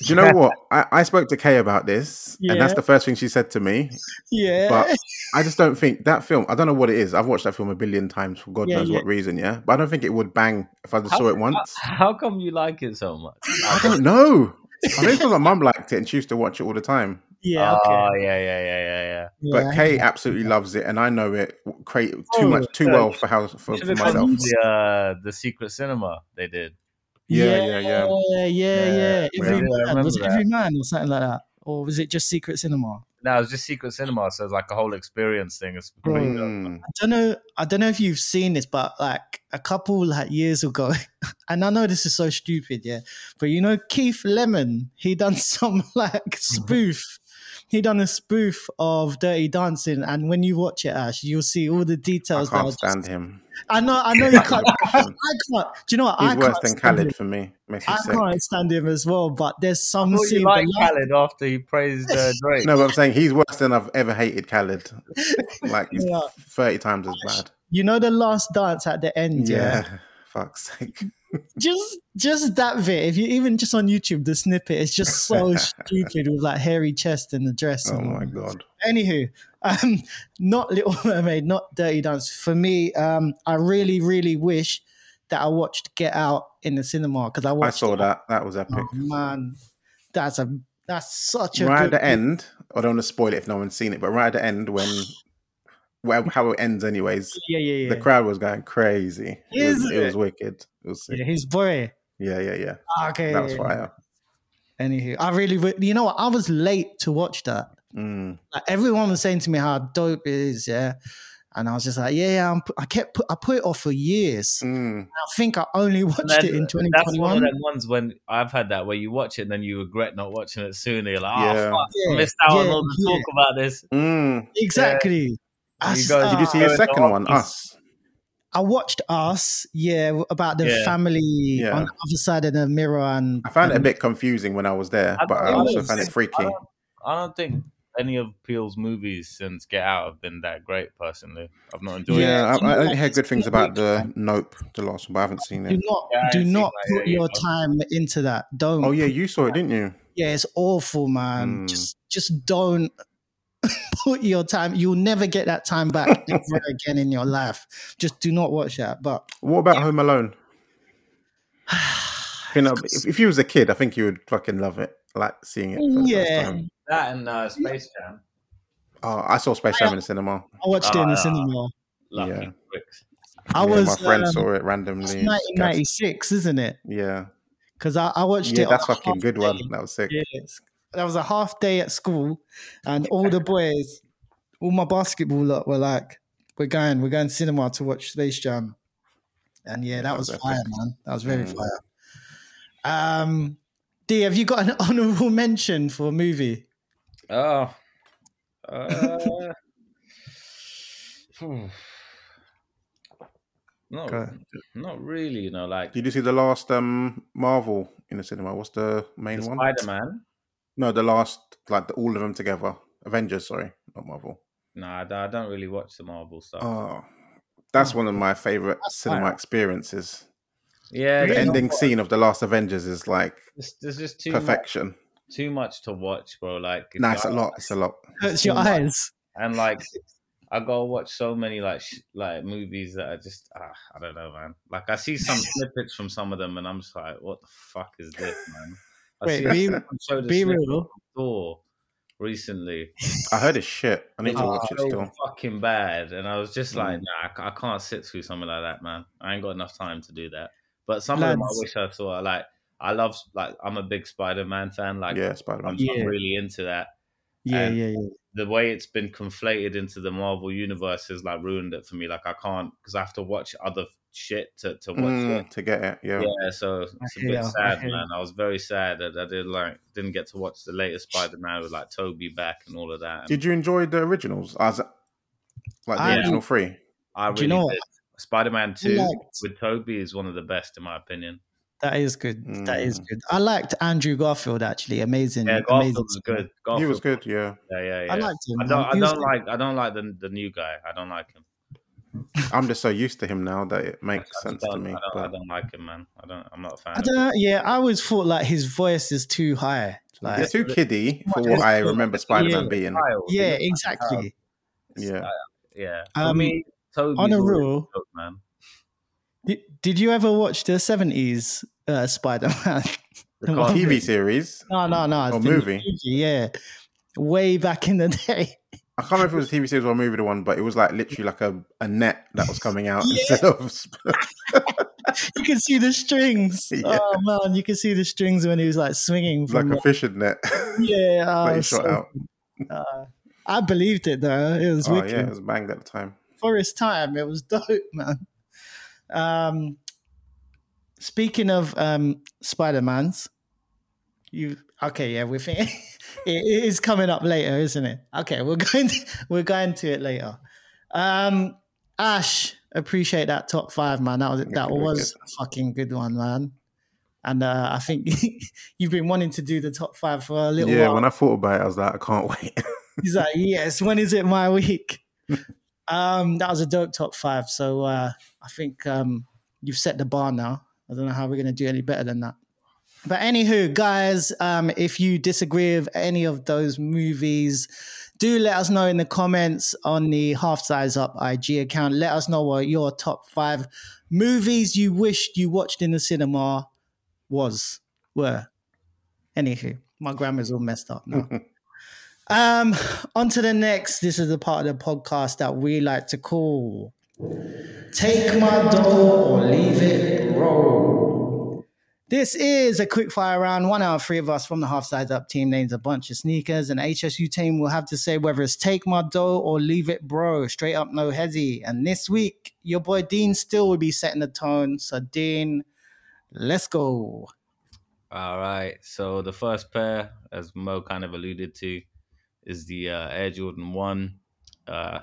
Do you know what? I, I spoke to Kay about this, and that's the first thing she said to me. Yeah. But I just don't think that film. I don't know what it is. I've watched that film a billion times for God Yeah, knows yeah. what reason. Yeah, but I don't think it would bang if I just How- saw it once. How come you like it so much? I don't know. I think because my mum liked it and she used to watch it all the time. yeah. Okay. Oh, yeah, yeah, yeah, yeah, yeah. But yeah. Kay absolutely loves it, and I know it cra- too Oh, much, too yeah. well for how for, for myself. the, uh, the secret cinema they did. Yeah, yeah, yeah, yeah. yeah, yeah, yeah. Yeah, Every I man was it every man or something like that, or was it just Secret Cinema? No, it was just secret cinema, so it's like a whole experience thing. It's pretty dope. Mm. I don't know. I don't know if you've seen this, but like a couple like years ago, and I know this is so stupid, yeah. But you know, Keith Lemon, he done some like spoof. He done a spoof of Dirty Dancing, and when you watch it, Ash, you'll see all the details. I can't are just- stand him. I know. I know you can't. I can't. Do you know what? He's I worse can't than Khaled him. for me. Makes I sick. can't stand him as well. But there's some I scene. you like the last- Khaled after he praised uh, Drake. No, but I'm saying he's worse than I've ever hated Khaled. Like he's Yeah. thirty times as bad. you know the last dance at the end, yeah. Yeah, Fuck's sake. Just just that bit. If you even just on YouTube, the snippet is just so stupid with like hairy chest and the dress. Oh my god. Anywho, um, not Little Mermaid, not Dirty Dance. For me, um, I really, really wish that I watched Get Out in the cinema because I I watched. saw that. That was epic. Oh, man, that's a that's such a right at the end, I don't want to spoil it if no one's seen it, but right at the end when well, how it ends anyways, Yeah, yeah, yeah. the crowd was going crazy. It was, Isn't it was wicked. It was yeah, his boy. Yeah, yeah, yeah. Okay, That was fire. Anywho, I really, re- you know what? I was late to watch that. Mm. Like everyone was saying to me how dope it is, yeah. And I was just like, yeah, yeah. I'm, I kept, put, I put it off for years. Mm. I think I only watched then it in That's one of 2021. them ones when I've had that where you watch it and then you regret not watching it sooner. You're like, oh, Yeah. fuck, Yeah, I missed out on all the yeah. talk about this. Mm. Exactly. I, You s- guys- Did you uh, see a Uh, second one? Us. I watched Us, yeah, about the Yeah. family Yeah. on the other side of the mirror, and I found it a bit confusing when I was there, I but I also know. found it I freaky. don't, I don't think any of Peele's movies since Get Out have been that great. Personally, I've not enjoyed. Yeah, you know I, I only heard good things about the man. Nope, the last one, but I haven't seen it. Do not, Yeah, do haven't not that put yet your either. time into that. Don't. Oh yeah, you saw it, didn't you? Yeah, it's awful, man. Mm. Just, just don't put your time. You'll never get that time back ever again in your life. Just do not watch that. But What about Home Alone? You know, if, if you was a kid, I think you would fucking love it, like seeing it. For the Yeah. First time. That and uh, Space Jam. Oh, I saw Space Jam in the cinema. I watched it in the Ah. cinema. Lucky Yeah. I yeah, was. my friend um, saw it it's randomly. 1996, isn't it? Yeah, Because I, I watched yeah, it. that's a fucking good day. one. That was sick. Yes. That was a half day at school, and all the boys, all my basketball lot were like, "We're going, we're going to cinema to watch Space Jam," and yeah, that That was was fire, man. That was very Mm. fire. Um, D, have you got an honorable mention for a movie? Oh. Uh, hmm. not, Go. not really, you know, like Did you see the last um Marvel in the cinema? What's the main one? Spider Man. No, the last, like the, all of them together. Avengers, sorry, not Marvel. Nah, I don't- really watch the Marvel stuff. Oh, that's one of my favorite That's cinema fire. experiences. yeah, The ending scene of the last Avengers is like there's- there's just too much, perfection. too much to watch, bro. Like, Nah, it's a I- lot. It's a lot. Hurts your much. eyes. and like I gotta watch so many like sh- like movies that are just ah, I don't know, man. Like I see some snippets from some of them, and I'm just like, what the fuck is this, man? I Wait, see be- someone showed Be real. of Thor recently. I heard it's shit. I need to watch was it still. fucking bad, and I was just like, Mm. nah, I can't sit through something like that, man. I ain't got enough time to do that. But some of them I wish I saw. Like I love, like I'm a big Spider-Man fan. Like Yeah, Spider I'm, Man. Yeah. I'm really into that. Yeah, And- yeah, yeah. the way it's been conflated into the Marvel universe has like ruined it for me. Like I can't because I have to watch other shit to, to watch it. Mm, to get it, yeah. Yeah, so it's a bit ya, I sad, hear man. I was very sad that I didn't like didn't get to watch the latest Spider Man with like Tobey back and all of that. Did you enjoy the originals? As like the I- original three? I really Do you know did. Spider Man Two liked- with Tobey is one of the best in my opinion. That is good. That is Mm. good. I liked Andrew Garfield actually. Amazing. Yeah, amazing. Garfield was good. Garfield, He was good, yeah. Yeah, yeah, yeah. I liked him. I don't. I don't like. I don't like the the new guy. I don't like him. I'm just so used to him now that it I makes sense to me. I don't, I don't like him, man. I don't. I'm not a fan. I don't him. Yeah, I always thought like his voice is too high. Like, it's too kiddie for what I remember Spider Man Yeah. being. Child, yeah, looks like a child. exactly. Yeah. Yeah. For Um, me, Tobey's on a rule, real- man. Did, did you ever watch the seventies uh, Spider Man? The TV series. no, no, no. it's Or the movie? Yeah, way back in the day. I can't remember if it was a TV series or a movie, the one, but it was like literally like a, a net that was coming out Yeah. instead of. You can see the strings. Yeah. Oh man, you can see the strings when he was like swinging From, like a fishing net. yeah, oh, he so shot out. Uh, I believed it though. It was Oh, wicked. yeah, it was banged at the time. For his time, it was dope, man. Um, speaking of um, Spider Mans, you okay? Yeah, we're thinking it, it is coming up later, isn't it? Okay, we're going to, we're going to it later. Um, Ash, appreciate that top five, man. That was that was a fucking good one, man. And uh, I think you've been wanting to do the top five for a little Yeah, while. when I thought about it, I was like, I can't wait. He's like, yes, when is it my week? um, that was a dope top five. So uh, I think um, you've set the bar now. I don't know how we're gonna do any better than that. But anywho, guys, um, if you disagree with any of those movies, do let us know in the comments on the Half Size Up IG account. Let us know what your top five movies you wished you watched in the cinema was were. Anywho, my grammar's all messed up now. um, on to the next. This is the part of the podcast that we like to call Take My Dough or Leave It Bro. This is a quick fire round. One out of three of us from the half size up team names a bunch of sneakers, and HSU team will have to say whether it's take my dough or leave it, bro. Straight up, no hezzy. And this week, your boy Dean still will be setting the tone. So, Dean, let's go. All right. So the first pair, as Mo kind of alluded to, is the uh, Air Jordan One. Uh,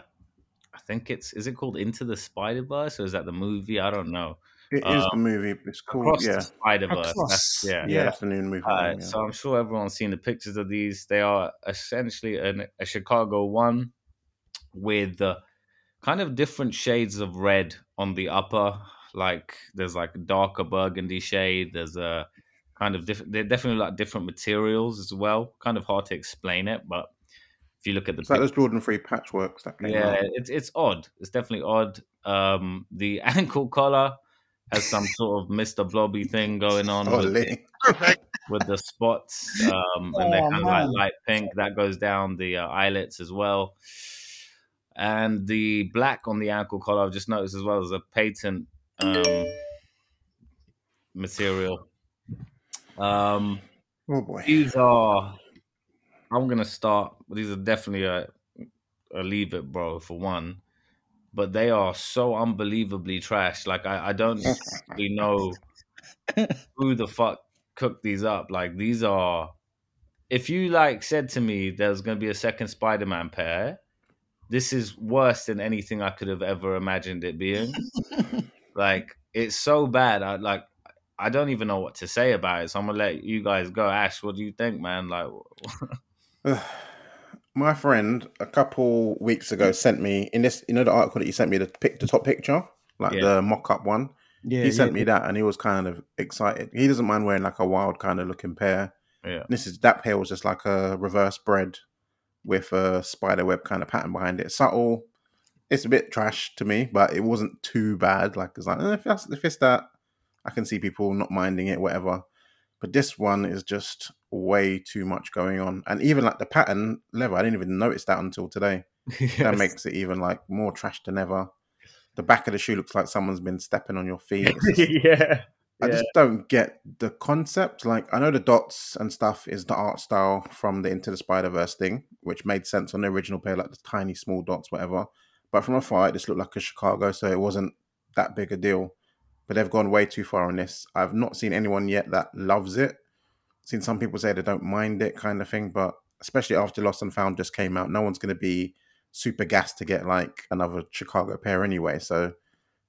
I think it's is it called Into the Spider Verse or is that the movie? I don't know. It is the Um, movie. It's called Across yeah, the Spider Verse. Across. Yeah. yeah, That's the new movie. Uh, name, yeah. So I'm sure everyone's seen the pictures of these. They are essentially an, a Chicago one with uh, kind of different shades of red on the upper. Like there's like a darker burgundy shade. There's a kind of different. They're definitely like different materials as well. Kind of hard to explain it, but if you look at the It's like pic- those Jordan Free patchworks that came yeah, out. it's it's odd. It's definitely odd. Um, the ankle collar has some sort of Mr. Blobby thing going on. Oh, with Lee. with the spots, um, and they're Oh, kind of like light pink. That goes down the uh, eyelets as well, and the black on the ankle collar. I've just noticed as well as a patent um, material. Um, Oh boy. these are. I'm gonna start. These are definitely a, a leave it, bro, for one. But they are so unbelievably trash. Like I, I don't really know who the fuck cooked these up. Like these are. If you like said to me there's gonna be a second Spider-Man pair, this is worse than anything I could have ever imagined it being. like it's so bad. I like. I don't even know what to say about it. So I'm gonna let you guys go. Ash, what do you think, man? Like, My friend a couple weeks ago sent me in this, you know, the article that you sent me the pic, the top picture, like Yeah. the mock-up one. Yeah, he sent me that, and he was kind of excited. He doesn't mind wearing like a wild kind of looking pair. yeah, This is that pair was just like a reverse bread with a spider web kind of pattern behind it. Subtle. It's a bit trash to me, but it wasn't too bad. Like it's like eh, if that's if it's that, I can see people not minding it, whatever. But this one is just way too much going on, and even like the pattern level, I didn't even notice that until today. That makes it even like more trash than ever. The back of the shoe looks like someone's been stepping on your feet. Just- yeah, I Yeah. just don't get the concept. Like, I know the dots and stuff is the art style from the Into the Spider Verse thing, which made sense on the original pair, like the tiny small dots, whatever. But from afar, it just looked like a Chicago, so it wasn't that big a deal. But they've gone way too far on this. I've not seen anyone yet that loves it. Seen some people say they don't mind it, kind of thing. But especially after Lost and Found just came out, no one's going to be super gassed to get like another Chicago pair anyway. So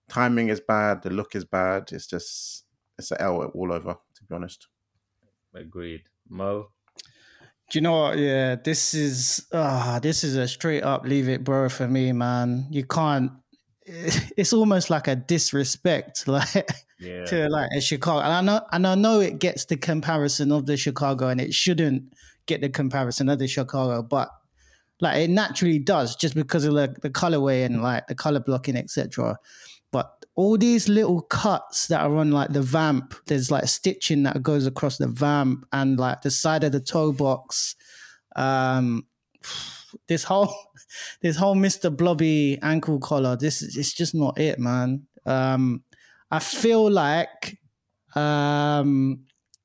timing is bad, the look is bad. It's just it's an L all over, to be honest. agreed. Mo, Do you know what? Yeah, this is ah, this is a straight up leave it, bro, for me, man. You can't. It's almost like a disrespect, like yeah, to like a Chicago. And I know, and I know it gets the comparison of the Chicago, and it shouldn't get the comparison of the Chicago, but like it naturally does, just because of the, the colorway and like the color blocking, etc. But all these little cuts that are on like the vamp, there's like stitching that goes across the vamp and like the side of the toe box. Um, this whole this whole Mr. Blobby ankle collar, this is it's just not it, man. Um, I feel like, um,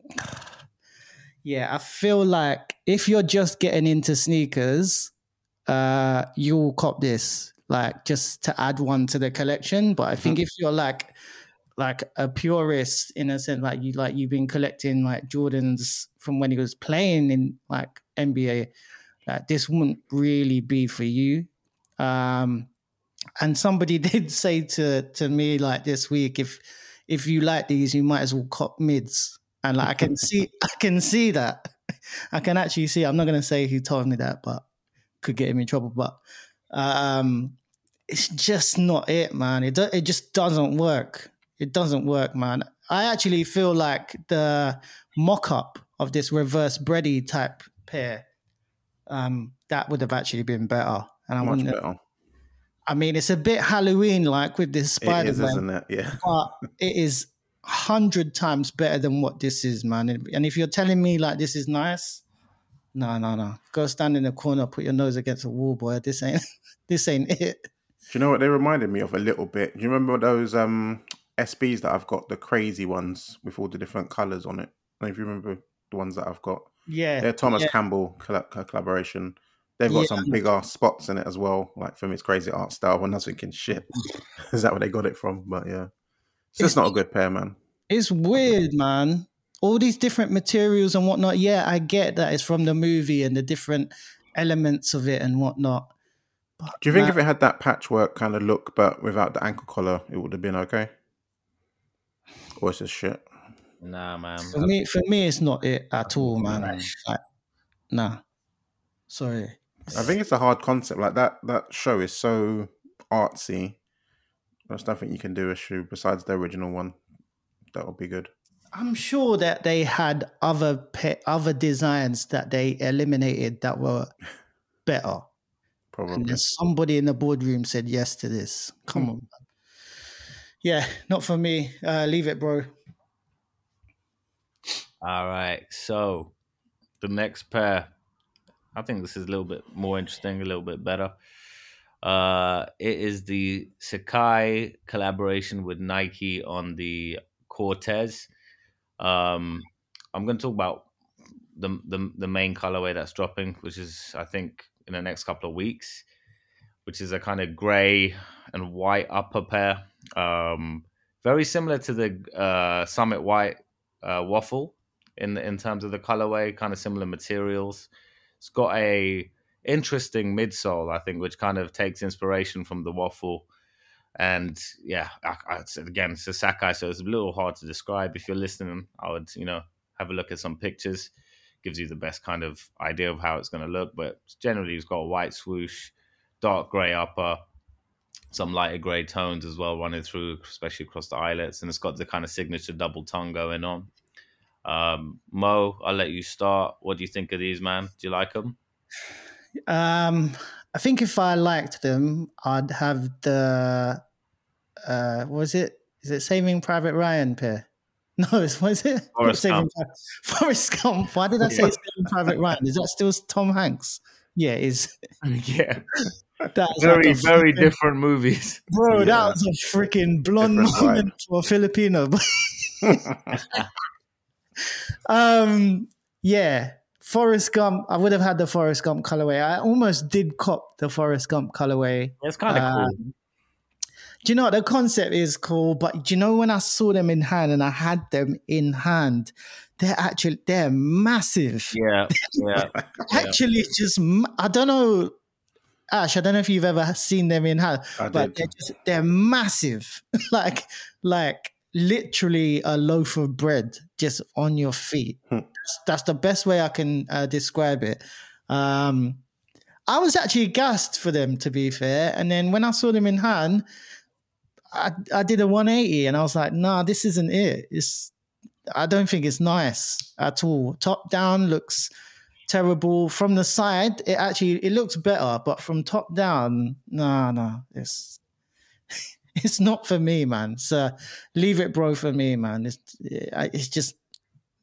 yeah, I feel like if you're just getting into sneakers, uh, you'll cop this, like just to add one to the collection. But I think if you're like, like a purist in a sense, like you like you've been collecting like Jordans from when he was playing in like NBA, like this wouldn't really be for you. Um, and somebody did say to to me like this week, if if you like these, you might as well cop mids. And like I can see, I can see that. I can actually see. I'm not gonna say who told me that, but could get him in trouble. But um, it's just not it, man. It do, it just doesn't work. It doesn't work, man. I actually feel like the mock-up of this reverse bready type pair, um, that would have actually been better. And I Much wouldn't. better. I mean, it's a bit Halloween like with this It Spider is, isn't it? Yeah. but it is hundred times better than what this is, man. And- if you're telling me like this is nice, no, no, no. Go stand in the corner, put your nose against the wall, boy. This ain't this ain't it. Do you know what they reminded me of a little bit? Do you remember those um SBs that I've got, the crazy ones with all the different colours on it? I don't know if you remember the ones that I've got. Yeah, They're Thomas yeah. Campbell colla- collaboration. They've got Yeah. some big ass spots in it as well, like from its crazy art style. When I was thinking, shit, is that where they got it from? But yeah, it's just not a good pair, man. It's weird, man. All these different materials and whatnot. Yeah, I get that it's from the movie and the different elements of it and whatnot. But Do you think man, if it had that patchwork kind of look, but without the ankle collar, it would have been okay? Or it's just shit. Nah, man. for me, for me, it's not it at all, man. Like, nah, sorry. I think it's a hard concept. Like that that show is so artsy. There's nothing you can do a shoe besides the original one. That would be good. I'm sure that they had other pe- other designs that they eliminated that were better. Probably. then somebody in the boardroom said yes to this. Come on. Man. Yeah, not for me. Uh, leave it, bro. All right. So the next pair, I think this is a little bit more interesting, a little bit better. Uh, it is the Sacai collaboration with Nike on the Cortez. Um, I'm going to talk about the, the the main colorway that's dropping, which is I think in the next couple of weeks, which is a kind of gray and white upper pair. Um, very similar to the uh, Summit White uh, waffle in in terms of the colorway, kind of similar materials. It's got a interesting midsole, I think, which kind of takes inspiration from the waffle. And yeah, I, I, it's- again, it's a Sacai, so it's a little hard to describe. If you're listening, I would, you know, have a look at some pictures. Gives you the best kind of idea of how it's going to look. But generally, it's got a white swoosh, dark gray upper, some lighter gray tones as well running through, especially across the eyelets, and it's got the kind of signature double tongue going on. Um, Mo, I'll let you start. What do you think of these, man? Do you like them? Um, I think if I liked them, I'd have the uh, what was it? Is it Saving Private Ryan pair? No, it's what is it? Not Forrest Saving Pri- Forrest Gump. Why did I say Yeah. Saving Private Ryan? Is that still Tom Hanks? Yeah, it is yeah, that was very, like very freaking- different movies. Bro, Yeah. that was a freaking blonde Different vibe. moment for a Filipino. Um, yeah, Forrest Gump. I would have had the Forrest Gump colorway. I almost did cop the Forrest Gump colorway. It's kind of Uh, cool. Do you know what? the concept is cool? But do you know when I saw them in hand and I had them in hand, they're actually they're massive. Yeah, yeah. Yeah. Actually, just I don't know, Ash. I don't know if you've ever seen them in hand, I but did. they're just they're massive, like like literally a loaf of bread just on your feet. Hmm. That's, that's the best way I can uh, describe it. Um, I was actually gassed for them, to be fair. And then when I saw them in hand, I, I did a 180 and I was like, nah, this isn't it. It's I don't think it's nice at all. Top down looks terrible. From the side, it actually it looks better, but from top down, no, no, it's it's not for me, man. So leave it, bro, for me, man. It's it's just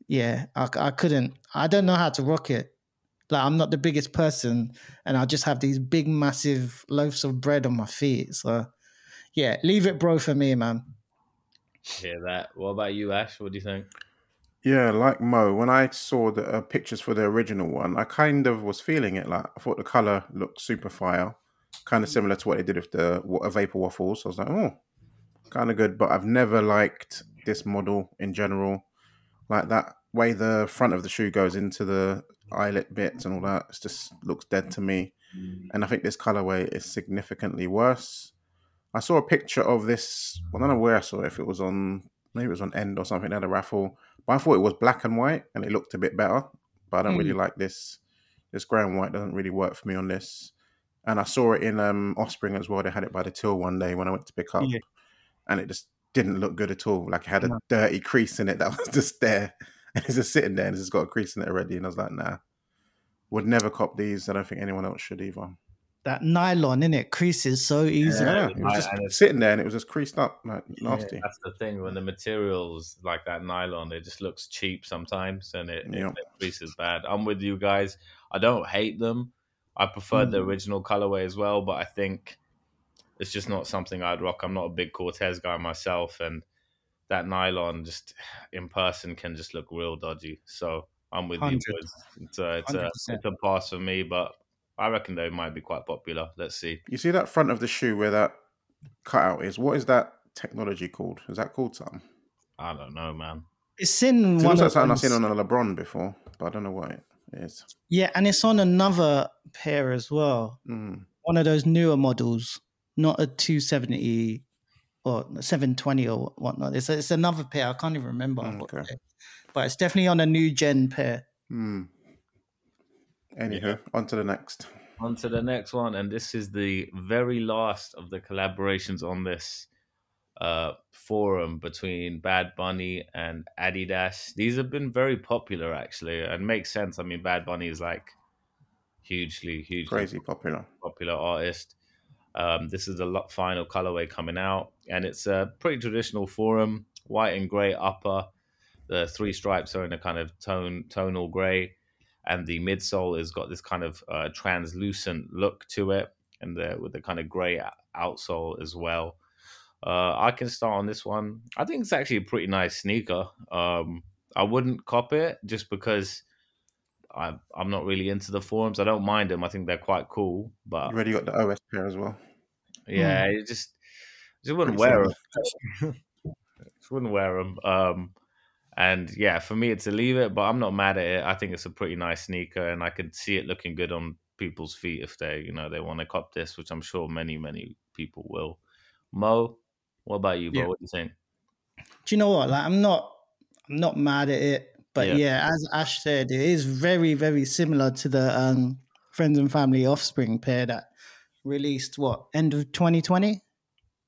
yeah, I, I couldn't. I don't know how to rock it. Like I'm not the biggest person, and I just have these big, massive loaves of bread on my feet. So yeah, leave it, bro, for me, man. Hear that? What about you, Ash? What do you think? Yeah, like Mo, when I saw the uh, pictures for the original one, I kind of was feeling it. Like I thought the color looked super fire, kind of similar to what they did with the vapor waffles. I was like, oh, kind of good. But I've never liked this model in general. Like that way the front of the shoe goes into the eyelet bits and all that. It just looks dead to me. And I think this colorway is significantly worse. I saw a picture of this. Well, I don't know where I saw it. If it was on, maybe it was on End or something. They had a raffle, but I thought it was black and white, and it looked a bit better. But I don't really hmm. like this. This grey and white doesn't really work for me on this. And I saw it in um, Offspring as well. They had it by the till one day when I went to pick up, Yeah. and it just didn't look good at all. Like it had a No. dirty crease in it that was just there. And it's just sitting there and it's just got a crease in it already. And I was like, nah. Would never cop these. I don't think anyone else should either. That nylon in it creases so easy. Yeah, Yeah, it was just and it's- sitting there and it was just creased up, like nasty. That's the thing when the materials like that nylon, it just looks cheap sometimes, and it, Yeah. it, it creases bad. I'm with you guys. I don't hate them. I prefer the Mm. original colorway as well, but I think it's just not something I'd rock. I'm not a big Cortez guy myself, and that nylon just in person can just look real dodgy. So I'm with 100. you. boys. It's a, it's, a, it's a pass for me, but I reckon they might be quite popular. Let's see. You see that front of the shoe where that cutout is? What is that technology called? Is that called something? I don't know, man. It's in It one looks like something I've seen on a LeBron before, but I don't know what it is. Yeah, and it's on another pair as well. Mm. One of those newer models, not a 270 or 720 or whatnot. It's, it's another pair. I can't even remember. Mm, what okay. pair. But it's definitely on a new gen pair. Mm. Anywho, on to the next. On to the next one, and this is the very last of the collaborations on this uh, forum between Bad Bunny and Adidas. These have been very popular, actually, and makes sense. I mean, Bad Bunny is like hugely, hugely Crazy popular. popular artist. Um, this is the final colorway coming out, and it's a pretty traditional forum, white and gray upper. The three stripes are in a kind of tone tonal gray, and the midsole has got this kind of uh, translucent look to it, and the, with the kind of gray outsole as well. Uh, I can start on this one. I think it's actually a pretty nice sneaker. Um, I wouldn't cop it just because I'm I'm not really into the forums. I don't mind them. I think they're quite cool, but You already got the OS pair as well. yeah, it just just wouldn't Pretty wear similar. them. just wouldn't wear them. Um, and yeah, for me, it's a leave it, but I'm not mad at it. I think it's a pretty nice sneaker, and I can see it looking good on people's feet if they, you know, they want to cop this, which I'm sure many, many people will. Mo, what about you, bro? Yeah. What do you think? Do you know what? Like, I'm not, I'm not mad at it. But Yeah. yeah, as Ash said, it is very, very similar to the um, Friends and Family Offspring pair that released what end of 2020,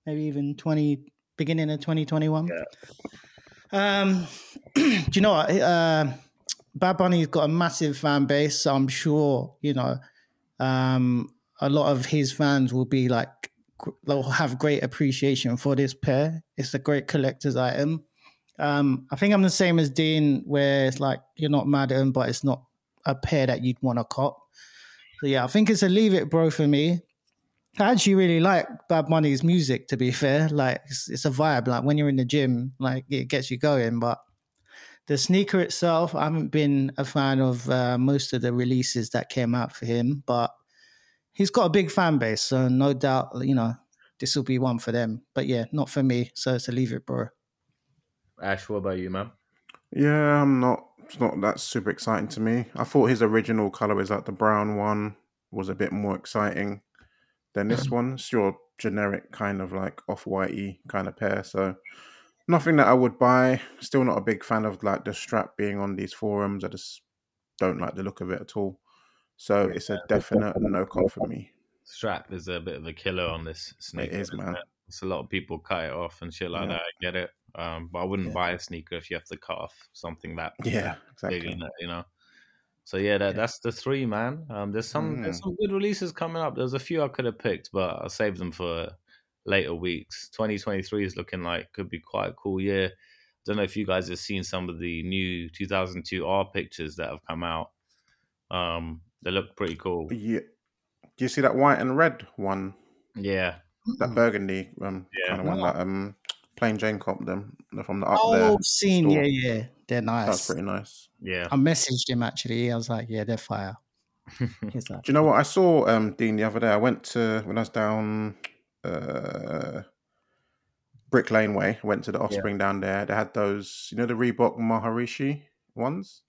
maybe even 20 beginning of 2021. Yeah. Um, do you know what? Uh, Bad Bunny's got a massive fan base, so I'm sure you know um, a lot of his fans will be like they'll have great appreciation for this pair. It's a great collector's item. Um, I think I'm the same as Dean, where it's like you're not mad at him, but it's not a pair that you'd want to cop. So yeah, I think it's a leave it, bro, for me. I actually really like Bad Bunny's music. To be fair, like it's, it's a vibe. Like when you're in the gym, like it gets you going. But the sneaker itself, I haven't been a fan of uh, most of the releases that came out for him, but he's got a big fan base, so no doubt, you know, this will be one for them. But yeah, not for me. So it's a leave it, bro. Ash, what about you, man? Yeah, I'm not. It's not that super exciting to me. I thought his original color was like the brown one was a bit more exciting than this one. It's your generic kind of like off whitey kind of pair. So nothing that I would buy. Still not a big fan of like the strap being on these forums. I just don't like the look of it at all. So it's a definite no call for me. Strap is a bit of a killer on this sneaker. is, isn't man. it? It's a lot of people cut it off and shit like Yeah. that. I get it. Um, but I wouldn't Yeah. buy a sneaker if you have to cut off something that Yeah, big exactly. it, you know. So yeah, that, Yeah. that's the three, man. Um, there's some there's Mm. some good releases coming up. There's a few I could have picked, but I'll save them for later weeks. 2023 is looking like could be quite a cool year. Don't know if you guys have seen some of the new 2002 R pictures that have come out. Um, they look pretty cool. Yeah. Do you see that white and red one? Yeah, That burgundy um Yeah. kind of one Wow. that um plain Jane cop them from the up Oh, there. scene, store. yeah, yeah, they're nice. That's pretty nice. yeah. I messaged him actually. I was like, yeah, they're fire. He's like, Do you know what I saw, um, Dean, the other day? I went to when I was down uh, Brick Lane Way. I went to the Offspring down there. They had those, you know, the Reebok Maharishi ones.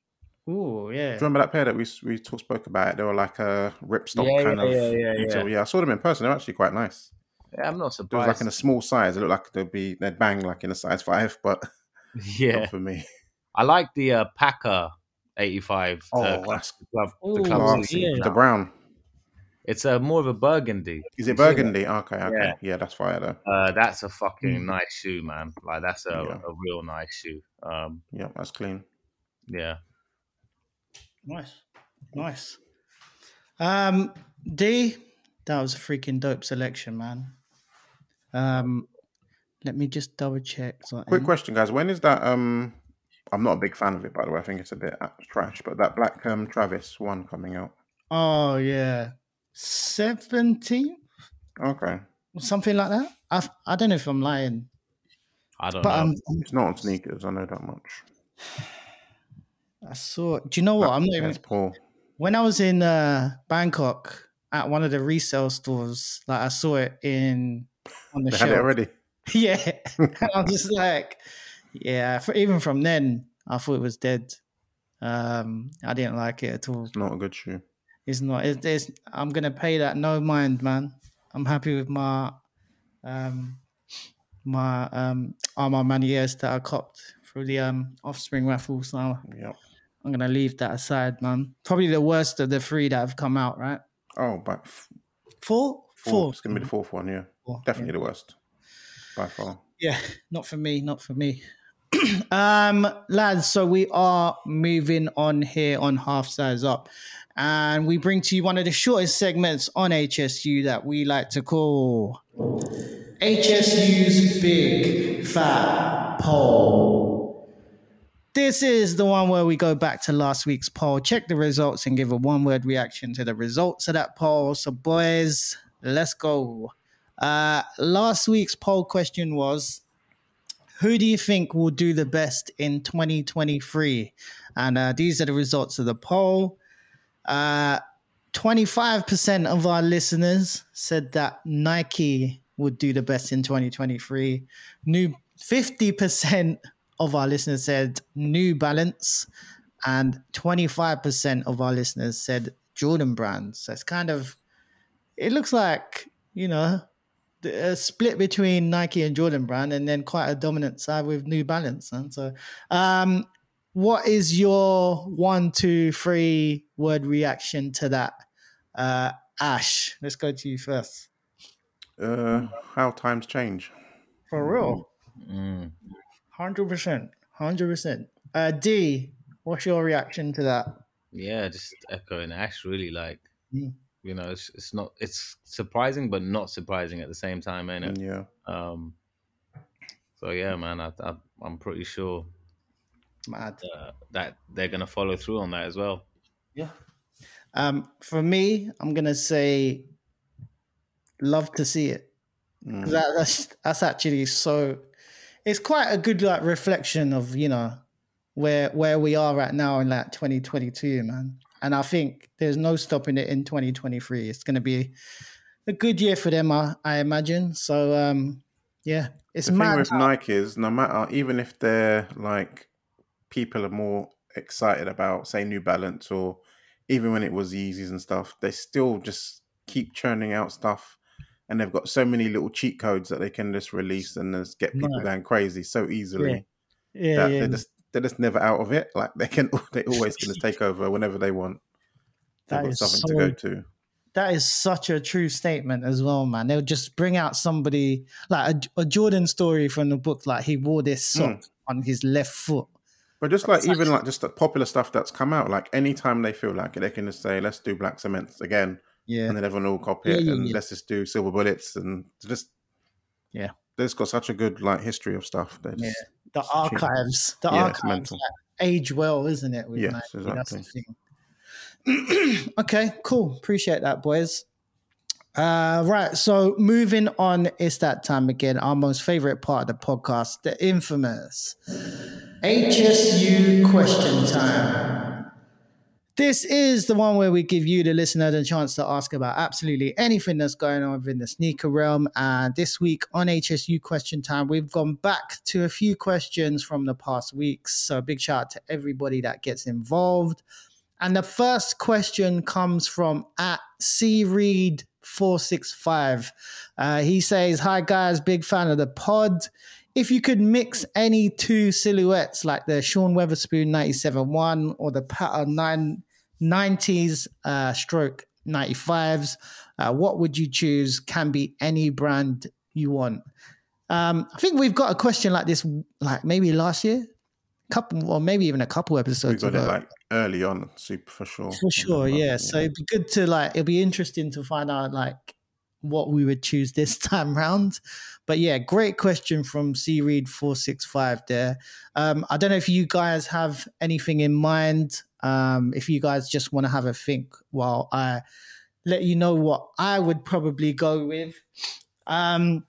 Ooh, yeah. Do you remember that pair that we we talk, spoke about? They were like a ripstop Yeah, kind yeah, of. yeah, yeah, detail. yeah. I saw them in person. They're actually quite nice. Yeah, I'm not It was surprised. like in a small size. It looked like they'd be they'd bang like in a size five, but yeah, not for me. I like the uh, Packer 85. Oh, uh, that's club, the club Oh, yeah. The brown. It's a more of a burgundy. Is it burgundy? Okay, okay. Yeah. Yeah, that's fire though. Uh, that's a fucking Mm. nice shoe, man. Like that's a, Yeah. a real nice shoe. Um, Yeah, that's clean. yeah. Nice, nice. Um, D, that was a freaking dope selection, man. Um, let me just double check. something. Quick question, guys. When is that? Um, I'm not a big fan of it, by the way. I think it's a bit uh, trash. But that Black um, Travis one coming out. Oh yeah, seventeen, Okay, something like that. I I don't know if I'm lying, I don't but know. um, it's not on sneakers. I know that much. I saw. Do you know what? I'm not even. it's poor. When I was in uh, Bangkok at one of the resale stores, like I saw it in on the They shelf. had it already. Yeah, and I was just like, yeah. For, even from then, I thought it was dead. Um, I didn't like it at all. It's not a good shoe. It's not. It's, it's I'm gonna pay that no mind, man. I'm happy with my um my um A Ma Manieres that I copped through the um offspring raffle. So Yeah. I'm gonna leave that aside, man. Probably the worst of the three that have come out, right? Oh, but f- Four, four. four. It's gonna be the fourth one. Yeah, Four, definitely the worst by far. Yeah, not for me, not for me. um, lads, so we are moving on here on Half Size Up, and we bring to you one of the shortest segments on HSU that we like to call HSU's Big Fat Poll. This is the one where we go back to last week's poll, check the results, and give a one word reaction to the results of that poll. So, boys, let's go. Uh, last week's poll question was Who do you think will do the best in 2023? And uh, these are the results of the poll. Uh, 25% of our listeners said that Nike would do the best in 2023. New 50% of our listeners said New Balance, and 25% of our listeners said Jordan brands. So it's kind of, it looks like, you know, a split between Nike and Jordan brand, and then quite a dominant side with New Balance. And so, um, what is your one, two, three word reaction to that? Uh, Ash, let's go to you first. Uh, how times change. For real, Mm. Hundred percent, hundred percent. Uh, D, what's your reaction to that? Yeah, just echoing Ash. Really, like Mm. you know, it's, it's not. It's surprising, but not surprising at the same time, ain't it? Yeah. Um. So yeah, man, I, I I'm pretty sure Mad. uh, that they're gonna follow through on that as well. Yeah. Um, for me, I'm gonna say, love to see it. Mm. 'Cause That, that's that's actually so. It's quite a good like reflection of you know where where we are right now in like 2022, man. And I think there's no stopping it in 2023. It's going to be a good year for them, I, I imagine. So um, yeah, it's the thing mad. with how- Nike is no matter even if they're like people are more excited about say New Balance or even when it was Yeezys and stuff, they still just keep churning out stuff and they've got so many little cheat codes that they can just release and just get people Right. going crazy so easily yeah, that yeah, they're just they're just never out of it. Like they can they always can just take over whenever they want. They've That got something so to go to. that is such a true statement as well, man. They'll just bring out somebody like a, a Jordan story from the book, like he wore this Hmm. sock on his left foot. But just like even like just the popular stuff that's come out, like anytime they feel like it, they can just say, "Let's do Black Cements again," Yeah, and then everyone will copy it, yeah, and yeah. let's just do Silver Bullets, and just Yeah. they've got such a good like history of stuff. They're Yeah. the archives, the archives age well, isn't it? with Yes, Nike? That's the exactly. okay, cool. Appreciate that, boys. Uh, right, so moving on, it's that time again. Our most favorite part of the podcast, the infamous HSU question time. This is the one where we give you, the listener, the chance to ask about absolutely anything that's going on within the sneaker realm. And this week on HSU Question Time, we've gone back to a few questions from the past weeks. So, a big shout out to everybody that gets involved. And the first question comes from at C Reed 465. Uh, he says, Hi guys, big fan of the pod. If you could mix any two silhouettes like the Sean Wotherspoon 97 1 or the Pattern 9 90s uh, stroke 95s. Uh, what would you choose? Can be any brand you want. Um, I think we've got a question like this, like maybe last year, couple or maybe even a couple episodes. We got it like early on, super for sure. For sure, yeah. So it'd be good to like. It'd be interesting to find out like what we would choose this time round. But yeah, great question from C Reed four six five there. Um, I don't know if you guys have anything in mind. Um, if you guys just want to have a think while I let you know what I would probably go with. Um,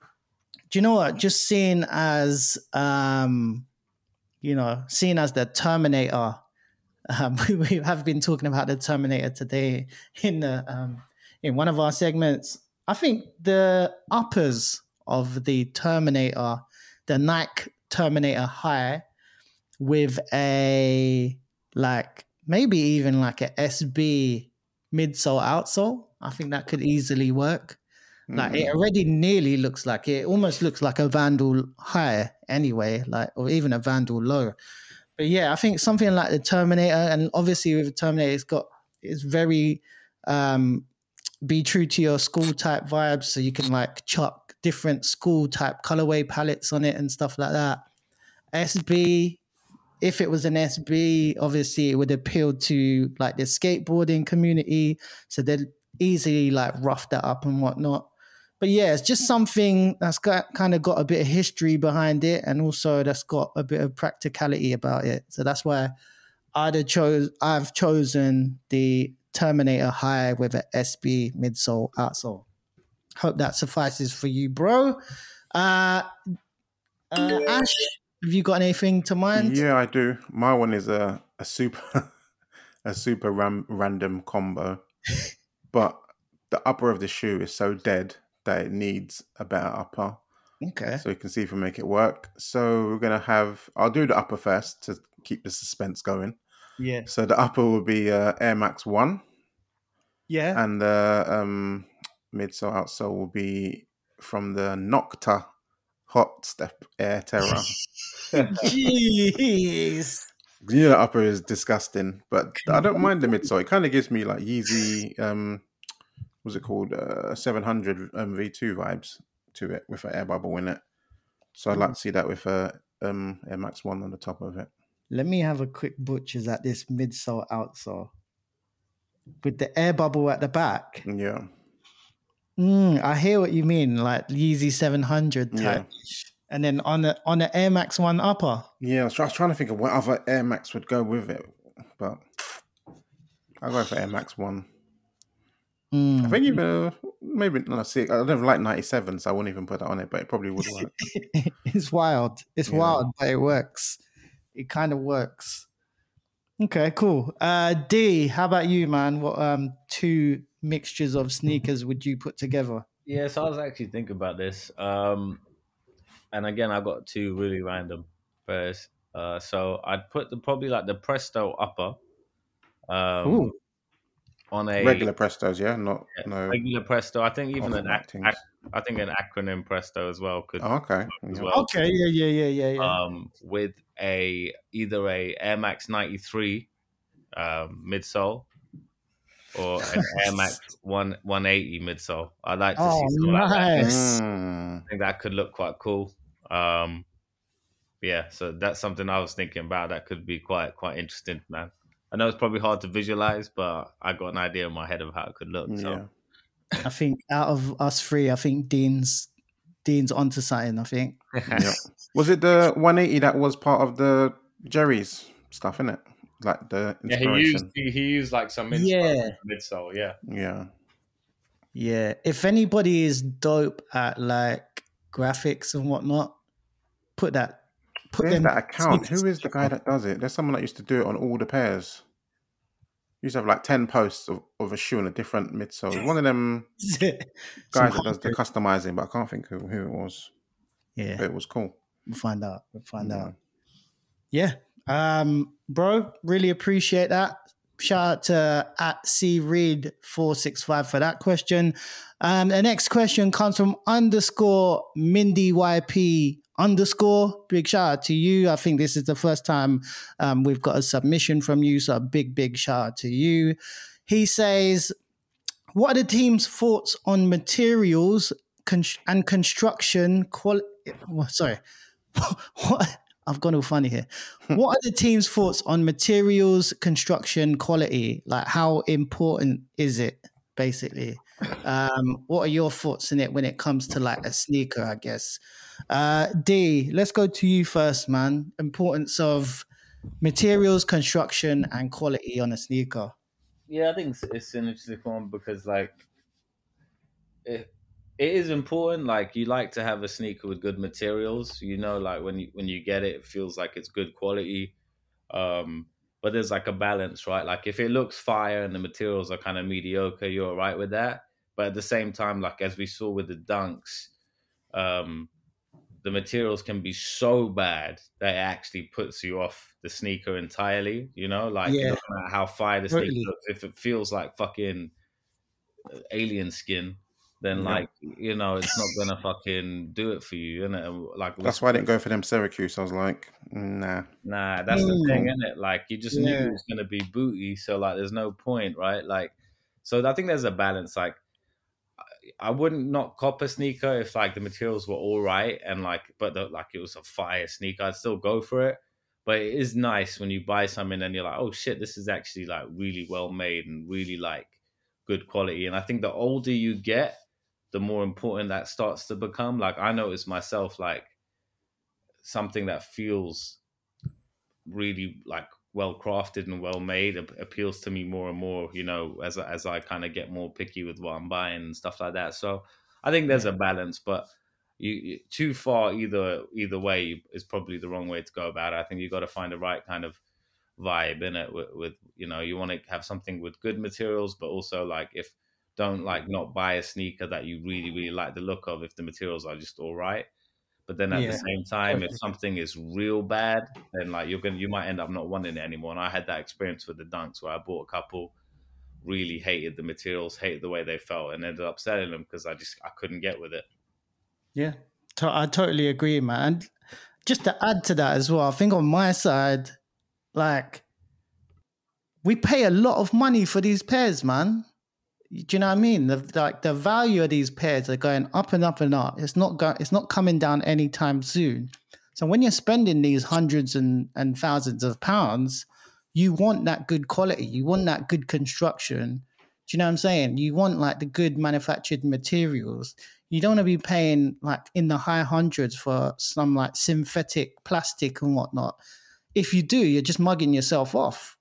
do you know what? Just seeing as um, you know, seeing as the Terminator um, we, we have been talking about the Terminator today in the um, in one of our segments. I think the uppers of the Terminator, the Nike Terminator High, with a like maybe even like a SB midsole outsole. I think that could easily work. Like Mm. it already nearly looks like it almost looks like a Vandal high anyway, like or even a Vandal low. But yeah, I think something like the Terminator, and obviously with the Terminator, it's got it's very um be true to your school type vibes, so you can like chuck different school type colorway palettes on it and stuff like that. SB, if it was an SB, obviously it would appeal to like the skateboarding community, so they'd easily like rough that up and whatnot. But yeah, it's just something that's got kind of got a bit of history behind it, and also that's got a bit of practicality about it. So that's why I'd chose I've chosen the Terminator High with an SB midsole outsole. Hope that suffices for you, bro. Uh, uh, Ash, have you got anything to mind? Yeah, I do. My one is a a super a super ram, random combo, but the upper of the shoe is so dead that it needs a better upper. Okay. So you can see if we make it work. So we're gonna have. I'll do the upper first to keep the suspense going. Yeah. So the upper will be uh, Air Max One, Yeah. and the um, midsole outsole will be from the Nocta Hot Step Air Terra. Jeez. Yeah, the upper is disgusting, but I don't mind the midsole. It kind of gives me like Yeezy, um, what's it called, uh, seven hundred um, V two vibes to it with an air bubble in it. So I'd like to see that with a um, Air Max One on the top of it. Let me have a quick butchers at this midsole outsole with the air bubble at the back. Yeah, Mm, I hear what you mean, like Yeezy seven hundred Yeah. Type, and then on the on the Air Max One upper. yeah. I was, I was trying to think of what other Air Max would go with it, but I'll go for Air Max One. Mm. I think even uh, maybe no, see, I don't like ninety seven, so I wouldn't even put that on it, but it probably would work. it's wild. It's Yeah. wild, but it works. It kind of works. Okay, cool. Uh D, how about you, man? What um two mixtures of sneakers would you put together? Yeah, so I was actually thinking about this. Um, and again, I got two really random pairs. Uh, so I'd put the probably like the Presto upper um, Ooh. on a Regular Prestos, yeah, not yeah, no. regular Presto. I think even an white ac- ac- I think an acronym Presto as well could Oh, okay. as Yeah. well. Okay, yeah, yeah, yeah, yeah, yeah. um, with a either a Air Max 93 um, midsole or an Air Max 1 180 midsole. I'd like to oh, see something like that. nice. Mm. I think that could look quite cool. Um, yeah, so that's something I was thinking about. That could be quite quite interesting, man. I know it's probably hard to visualize, but I got an idea in my head of how it could look. Yeah. So I think out of us three, I think Dean's Dean's onto something. I think. yeah. Was it the 180 that was part of the Jerry's stuff, in it? Like the yeah, he used he, he used like some Yeah. midsole. Yeah, Yeah. Yeah, if anybody is dope at like graphics and whatnot, put that. Put Where's them that account? Who is the guy that does it? There's someone that used to do it on all the pairs. He used to have like 10 posts of, of a shoe and a different midsole. One of them guys that does the customizing, but I can't think who, who it was. Yeah, But it was cool. we'll find out. We'll find Yeah. out. Yeah, um, bro, really appreciate that. Shout out to at C Reed four six five for that question. Um, the next question comes from underscore Mindy YP underscore. Big shout out to you. I think this is the first time um, we've got a submission from you, so a big big shout out to you. He says, what are the team's thoughts on materials con- and construction quality? Sorry, what? I've gone all funny here. what are the team's thoughts on materials, construction, quality? Like, how important is it, basically? Um, what are your thoughts in it when it comes to like a sneaker? I guess. Uh, D, let's go to you first, man. Importance of materials, construction, and quality on a sneaker. Yeah, I think it's, it's an interesting one because like it, it is important. Like you like to have a sneaker with good materials. You know, like when you when you get it, it feels like it's good quality. Um, but there's like a balance, right? Like if it looks fire and the materials are kind of mediocre, you're all right with that. But at the same time, like as we saw with the dunks, um, the materials can be so bad that it actually puts you off the sneaker entirely. You know, like Yeah. it doesn't matter how fire the sneaker Totally. looks, if it feels like fucking uh, alien skin, then Yeah. like you know it's not gonna fucking do it for you, innit? Like That's why I didn't go for them Syracuse. I was like, nah. Nah, that's the thing, Mm. isn't it? Like you just knew it was gonna be booty, so like there's no point, right? Like, so I think there's a balance. Like, I- wouldn't not cop a sneaker if like the materials were all right and like, but the, like it was a fire sneaker. I'd still go for it. But it is nice when you buy something and you're like, oh shit, this is actually like really well made and really like good quality. And I think the older you get, the more important that starts to become. Like I notice myself, like something that feels really like well crafted and well made appeals to me more and more you know as I- as I kind of get more picky with what I'm buying and stuff like that. So I think there's a balance but you, you too far either either way is probably the wrong way to go about it. I think you got to find the right kind of vibe in it with, with you know you want to have something with good materials but also like if don't like not buy a sneaker that you really really like the look of if the materials are just all right but then at Yeah. the same time if something is real bad then like you're gonna you might end up not wanting it anymore and i had that experience with the dunks where i bought a couple really hated the materials hated the way they felt and ended up selling them because i just i couldn't get with it Yeah, to- I totally agree, man. And just to add to that as well, I think on my side, like we pay a lot of money for these pairs, man. Do you know what I mean? The, like the value of these pairs are going up and up and up. It's not go, It's not coming down anytime soon. So when you're spending these hundreds and, and thousands of pounds, you want that good quality. You want that good construction. Do you know what I'm saying? You want like the good manufactured materials you don't want to be paying like in the high hundreds for some like synthetic plastic and whatnot. If you do, you're just mugging yourself off.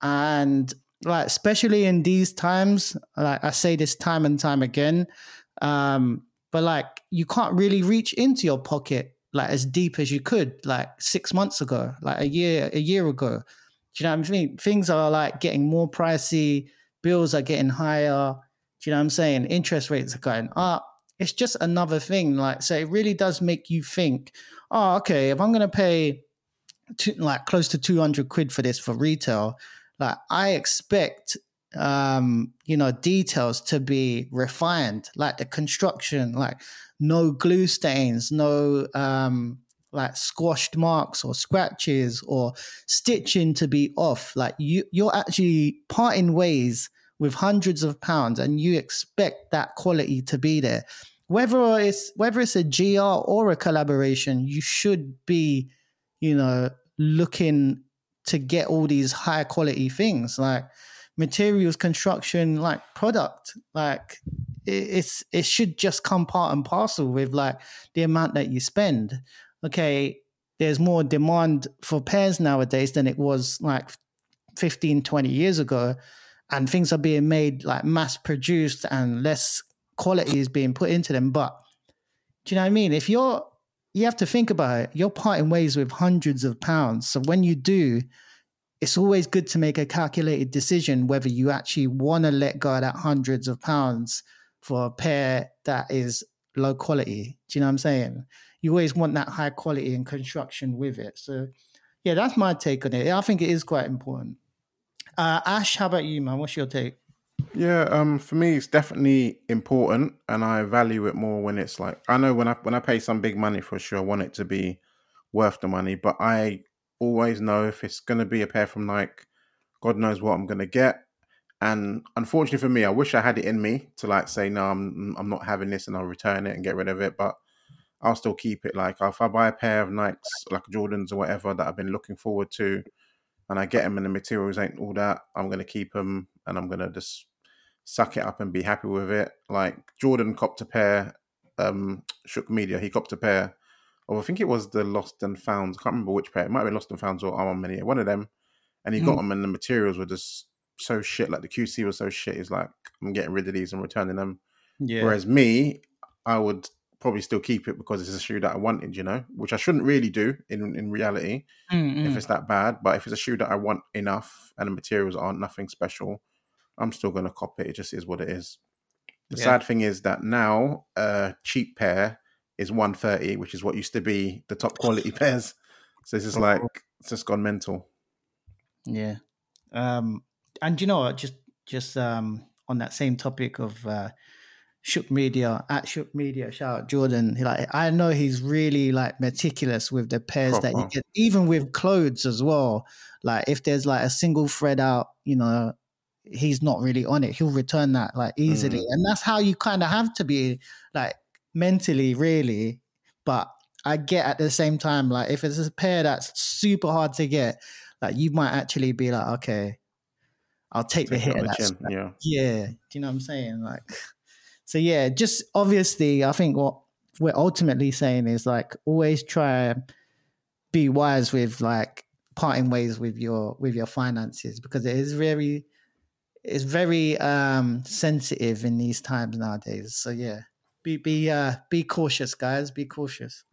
And like, especially in these times, like I say this time and time again, um, but like you can't really reach into your pocket like as deep as you could like six months ago, like a year, a year ago. Do you know what I mean? Things are like getting more pricey, bills are getting higher. Do you know what I'm saying? Interest rates are going up it's just another thing. Like, so it really does make you think, oh, okay, if I'm going to pay like close to 200 quid for this for retail, like I expect, um, you know, details to be refined, like the construction, like no glue stains, no, um, like squashed marks or scratches or stitching to be off. Like you, you're actually parting ways with hundreds of pounds and you expect that quality to be there whether it's whether it's a gr or a collaboration you should be you know looking to get all these high quality things like materials construction like product like it, it's it should just come part and parcel with like the amount that you spend okay there's more demand for pairs nowadays than it was like 15 20 years ago and things are being made like mass produced and less quality is being put into them. But do you know what I mean? If you're, you have to think about it, you're parting ways with hundreds of pounds. So when you do, it's always good to make a calculated decision whether you actually want to let go of that hundreds of pounds for a pair that is low quality. Do you know what I'm saying? You always want that high quality and construction with it. So, yeah, that's my take on it. I think it is quite important. Uh, Ash, how about you, man? What's your take? Yeah, um, for me, it's definitely important, and I value it more when it's like I know when I when I pay some big money for sure, I want it to be worth the money. But I always know if it's going to be a pair from Nike, God knows what I'm going to get, And unfortunately for me, I wish I had it in me to like say, no, I'm I'm not having this and I'll return it and get rid of it. But I'll still keep it. Like if I buy a pair of Nikes, like Jordans or whatever that I've been looking forward to, and I get them and the materials ain't all that, I'm gonna keep them and I'm gonna just suck it up and be happy with it. Like Jordan copped a pair, um, Shook Media, he copped a pair. Or I think it was the Lost and Founds. I can't remember which pair. It might have been Lost and Founds or A Ma Maniere. One of them. And he got Mm. them and the materials were just so shit. Like the QC was so shit. He's like, I'm getting rid of these and returning them. Yeah. Whereas me, I would probably still keep it because it's a shoe that I wanted, you know, which I shouldn't really do in, in reality Mm, if it's that bad. But if it's a shoe that I want enough and the materials aren't nothing special, I'm still going to cop it. It just is what it is. The Yeah. sad thing is that now a cheap pair is 130, which is what used to be the top quality pairs. So this is like it's just gone mental. Yeah. Um, and you know? Just just um, on that same topic of uh, Shook Media at Shook Media, shout out Jordan. He, like I know he's really like meticulous with the pairs that he Proper. gets, even with clothes as well. Like if there's like a single thread out, you know, he's not really on it. He'll return that like easily, Mm. and that's how you kind of have to be like mentally, really. But I get at the same time, like if it's a pair that's super hard to get, like you might actually be like, okay, I'll take, the Take it hit. that Yeah. Yeah, do you know what I'm saying? Like, so yeah, just obviously, I think what we're ultimately saying is like always try be wise with like parting ways with your with your finances because it is very it's very um sensitive in these times nowadays. So yeah, be be uh be cautious, guys. Be cautious.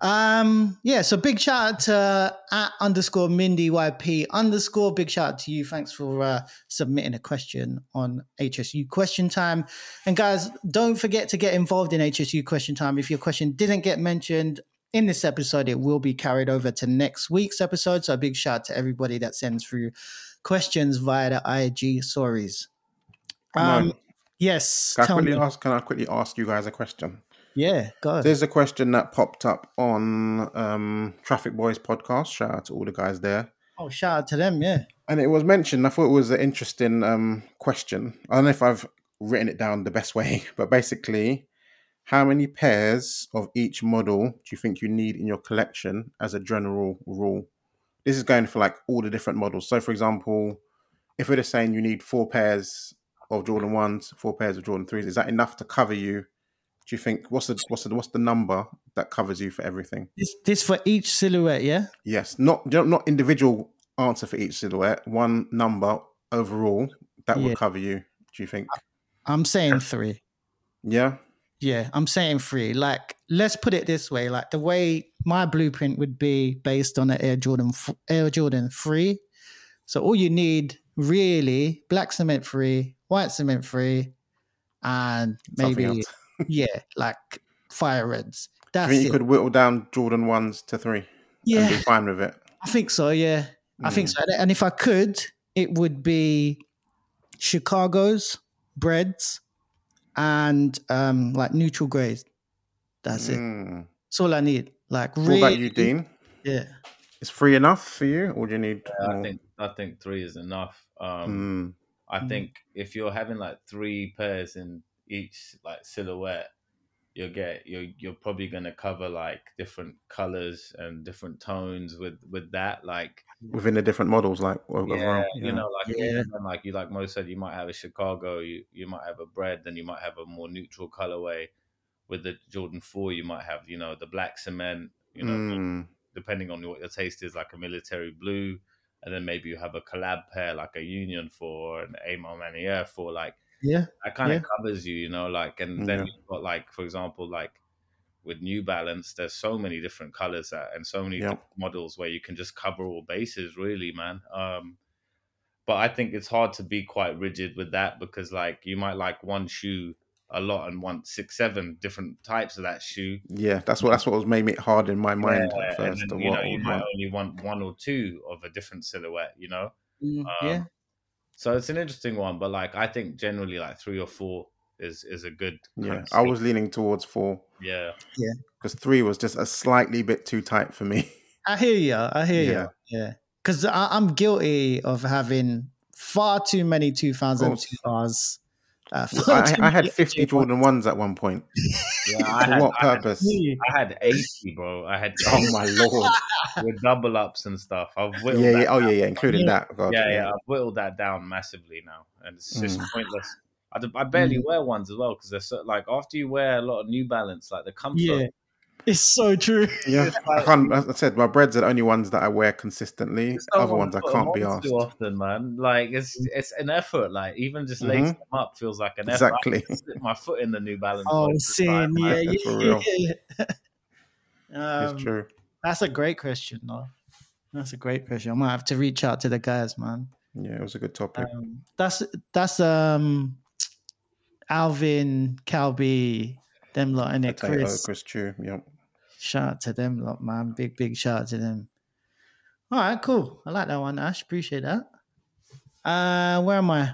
Um, yeah, so big shout out to at underscore Mindy YP underscore. Big shout out to you. Thanks for uh, submitting a question on HSU question time. And guys, don't forget to get involved in HSU question time. If your question didn't get mentioned in this episode, it will be carried over to next week's episode. So a big shout out to everybody that sends through questions via the IG stories. Um, yes, can I quickly ask? Can I quickly ask you guys a question? Yeah, go. There's a question that popped up on um, Traffic Boys podcast. Shout out to all the guys there. Oh, shout out to them. Yeah. And it was mentioned. I thought it was an interesting um, question. I don't know if I've written it down the best way, but basically, how many pairs of each model do you think you need in your collection as a general rule? This is going for like all the different models. So, for example, if we're just saying you need four pairs of Jordan ones, four pairs of Jordan threes, is that enough to cover you? Do you think what's the what's the what's the number that covers you for everything? This, this for each silhouette, yeah? Yes, not not individual answer for each silhouette. One number overall that Yeah. would cover you. Do you think? I'm saying three. Yeah. Yeah, I'm saying three. Like, let's put it this way: like the way my blueprint would be based on the Air Jordan Air Jordan three. So all you need really black cement free, white cement free, and maybe. yeah, like fire reds. Do That's you think it. you could whittle down Jordan ones to three and yeah, be fine with it? I think so. Yeah, I think Mm. so. And if I could, it would be Chicago's breads and um like neutral grays. That's it. Mm. That's all I need. Like What really, about you, Dean? yeah. Is three enough for you, or do you need I more? think I think three is enough. Um, Mm. I Mm. think if you're having like three pairs in each like silhouette, you'll get you're you're probably gonna cover like different colors and different tones with with that. Like within the different models, like o- yeah, overall, you know, like Yeah. even like you like Mo said, you might have a Chicago, you you might have a bread, then you might have a more neutral colorway. With the Jordan Four, you might have you know the black cement, you know, Mm. depending on what your taste is, like a military blue, and then maybe you have a collab pair like a Union for an A Ma Maniere for like Yeah. that kind Yeah. of covers you, you know, like and then Yeah. you've got like for example like with New Balance, there's so many different colors that, and so many Yeah. different models where you can just cover all bases, really, man. Um, but I think it's hard to be quite rigid with that because like you might like one shoe a lot and want six, seven different types of that shoe. Yeah, that's what that's what was made it hard in my mind Yeah, first. then, you know, you might want. only want one or two of a different silhouette, you know. Mm, Um, yeah. So it's an interesting one, but like I think generally like three or four is is a good. kind Yeah, of I was leaning towards four Yeah, yeah, because three was just a slightly bit too tight for me. I hear you. I hear Yeah. you. Yeah. Because I'm guilty of having far too many two thousand course. two bars. Uh, I, I had 50 Jordan ones at one point. Yeah, I For had, what I had, purpose? I had 80, bro. I had Oh my lord! with double ups and stuff. I've Yeah, whittled yeah. that Oh down. yeah, yeah. Including Yeah. that. God, yeah, yeah. I've whittled that down massively now, and it's just Mm. pointless. I barely Mm. wear ones as well because they're so, like after you wear a lot of New Balance, like the comfort. Yeah, it's so true. Yeah, I can't. As I said, my breads are the only ones that I wear consistently. Just Other ones I can't be asked. too often, man. Like it's it's an effort. Like even just Mhm. lacing them up feels like an effort. I Exactly. can slip my foot in the New Balance. Oh, most of the sin, man. yeah, yeah, For real. yeah. Um, it's true. That's a great question, though. That's a great question. I might have to reach out to the guys, man. Yeah, it was a good topic. Um, that's that's um Alvin, Calby, them lot in it. Potato, Chris, Chris Chew. Yep. shout out to them lot, man. Big big shout out to them. All right, cool. I like that one, Ash. Appreciate that. Uh, where am I?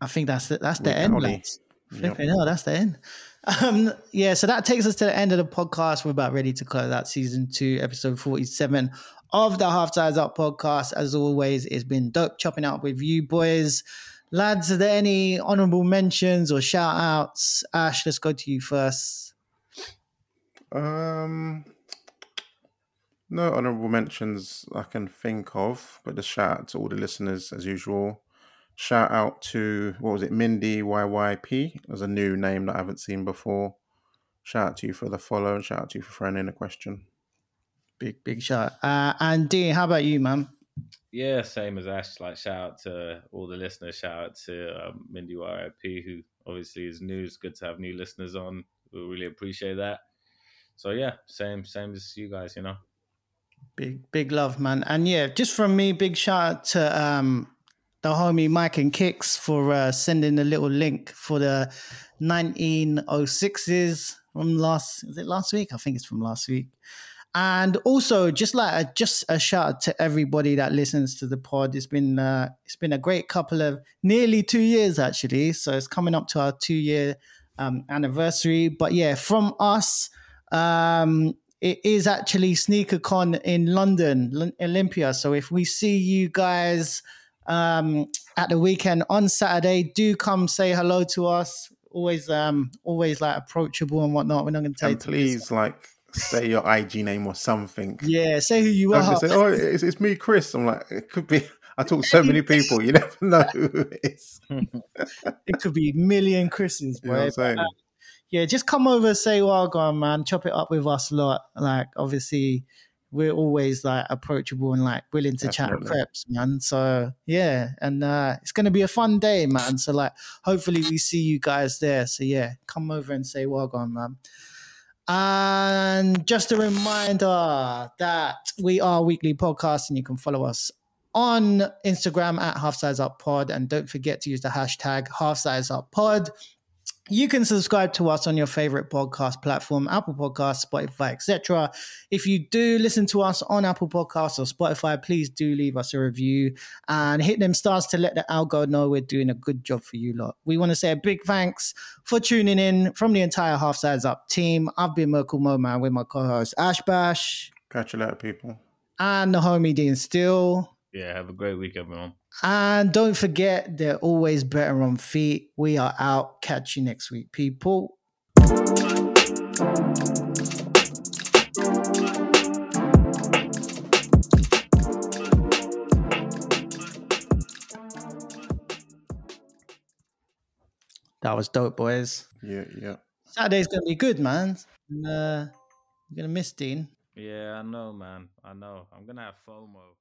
I think that's it. That's the end. Lads. Yep. Hell, that's the end. Um, yeah, so that takes us to the end of the podcast. We're about ready to close out season two, episode 47 of the Half Size Up podcast. As always, it's been dope chopping out with you boys. Lads, are there any honorable mentions or shout outs? Ash, let's go to you first. Um, no honorable mentions I can think of, but just shout out to all the listeners as usual. Shout out to what was it, Mindy YYP? There's a new name that I haven't seen before. Shout out to you for the follow and shout out to you for throwing in a question. Big, big shout. Uh, and Dean, how about you, man? Yeah, same as Ash. Like shout out to all the listeners. Shout out to um, Mindy YIP, who obviously is new. It's good to have new listeners on. We really appreciate that. So yeah, same same as you guys. You know. Big, big love, man. And yeah, just from me, big shout out to um, the homie Mike and Kicks for uh, sending a little link for the 1906s from last, is it last week? I think it's from last week. And also, just like a, just a shout out to everybody that listens to the pod. It's been uh, it's been a great couple of nearly two years actually. So it's coming up to our two year um, anniversary. But yeah, from us, um, it is actually SneakerCon in London, L- Olympia. So if we see you guys um, at the weekend on Saturday, do come say hello to us. Always, um, always like approachable and whatnot. We're not going to take. you. And please, like, say your IG name or something. yeah, say who you are. say, oh, it's, it's me, Chris. I'm like, it could be. I talk to so many people, you never know who it is. It could be million Chris's, You know what. I'm saying? yeah, just come over, say welcome, man. Chop it up with us a lot. Like, obviously, we're always like approachable and like willing to chat Definitely. preps, man. So yeah, and uh it's gonna be a fun day, man. So like, hopefully, we see you guys there. So yeah, come over and say welcome, man. And just a reminder that we are weekly podcast, and you can follow us on Instagram at Half Size Up Pod, and don't forget to use the hashtag Half Size Up Pod. You can subscribe to us on your favorite podcast platform, Apple Podcasts, Spotify, etc. If you do listen to us on Apple Podcasts or Spotify, please do leave us a review and hit them stars to let the algo know we're doing a good job for you lot. We want to say a big thanks for tuning in from the entire Half Size Up team. I've been Merkle Moe Man with my co-host Ash Bash Catch you later, people. and the homie Dean Still. Yeah. Have a great week, everyone. And don't forget, they're always better on feet. We are out. Catch you next week, people. That was dope, boys. Yeah, yeah. Saturday's gonna be good, man. And, uh, you're gonna miss Dean. Yeah, I know, man. I know. I'm gonna have FOMO.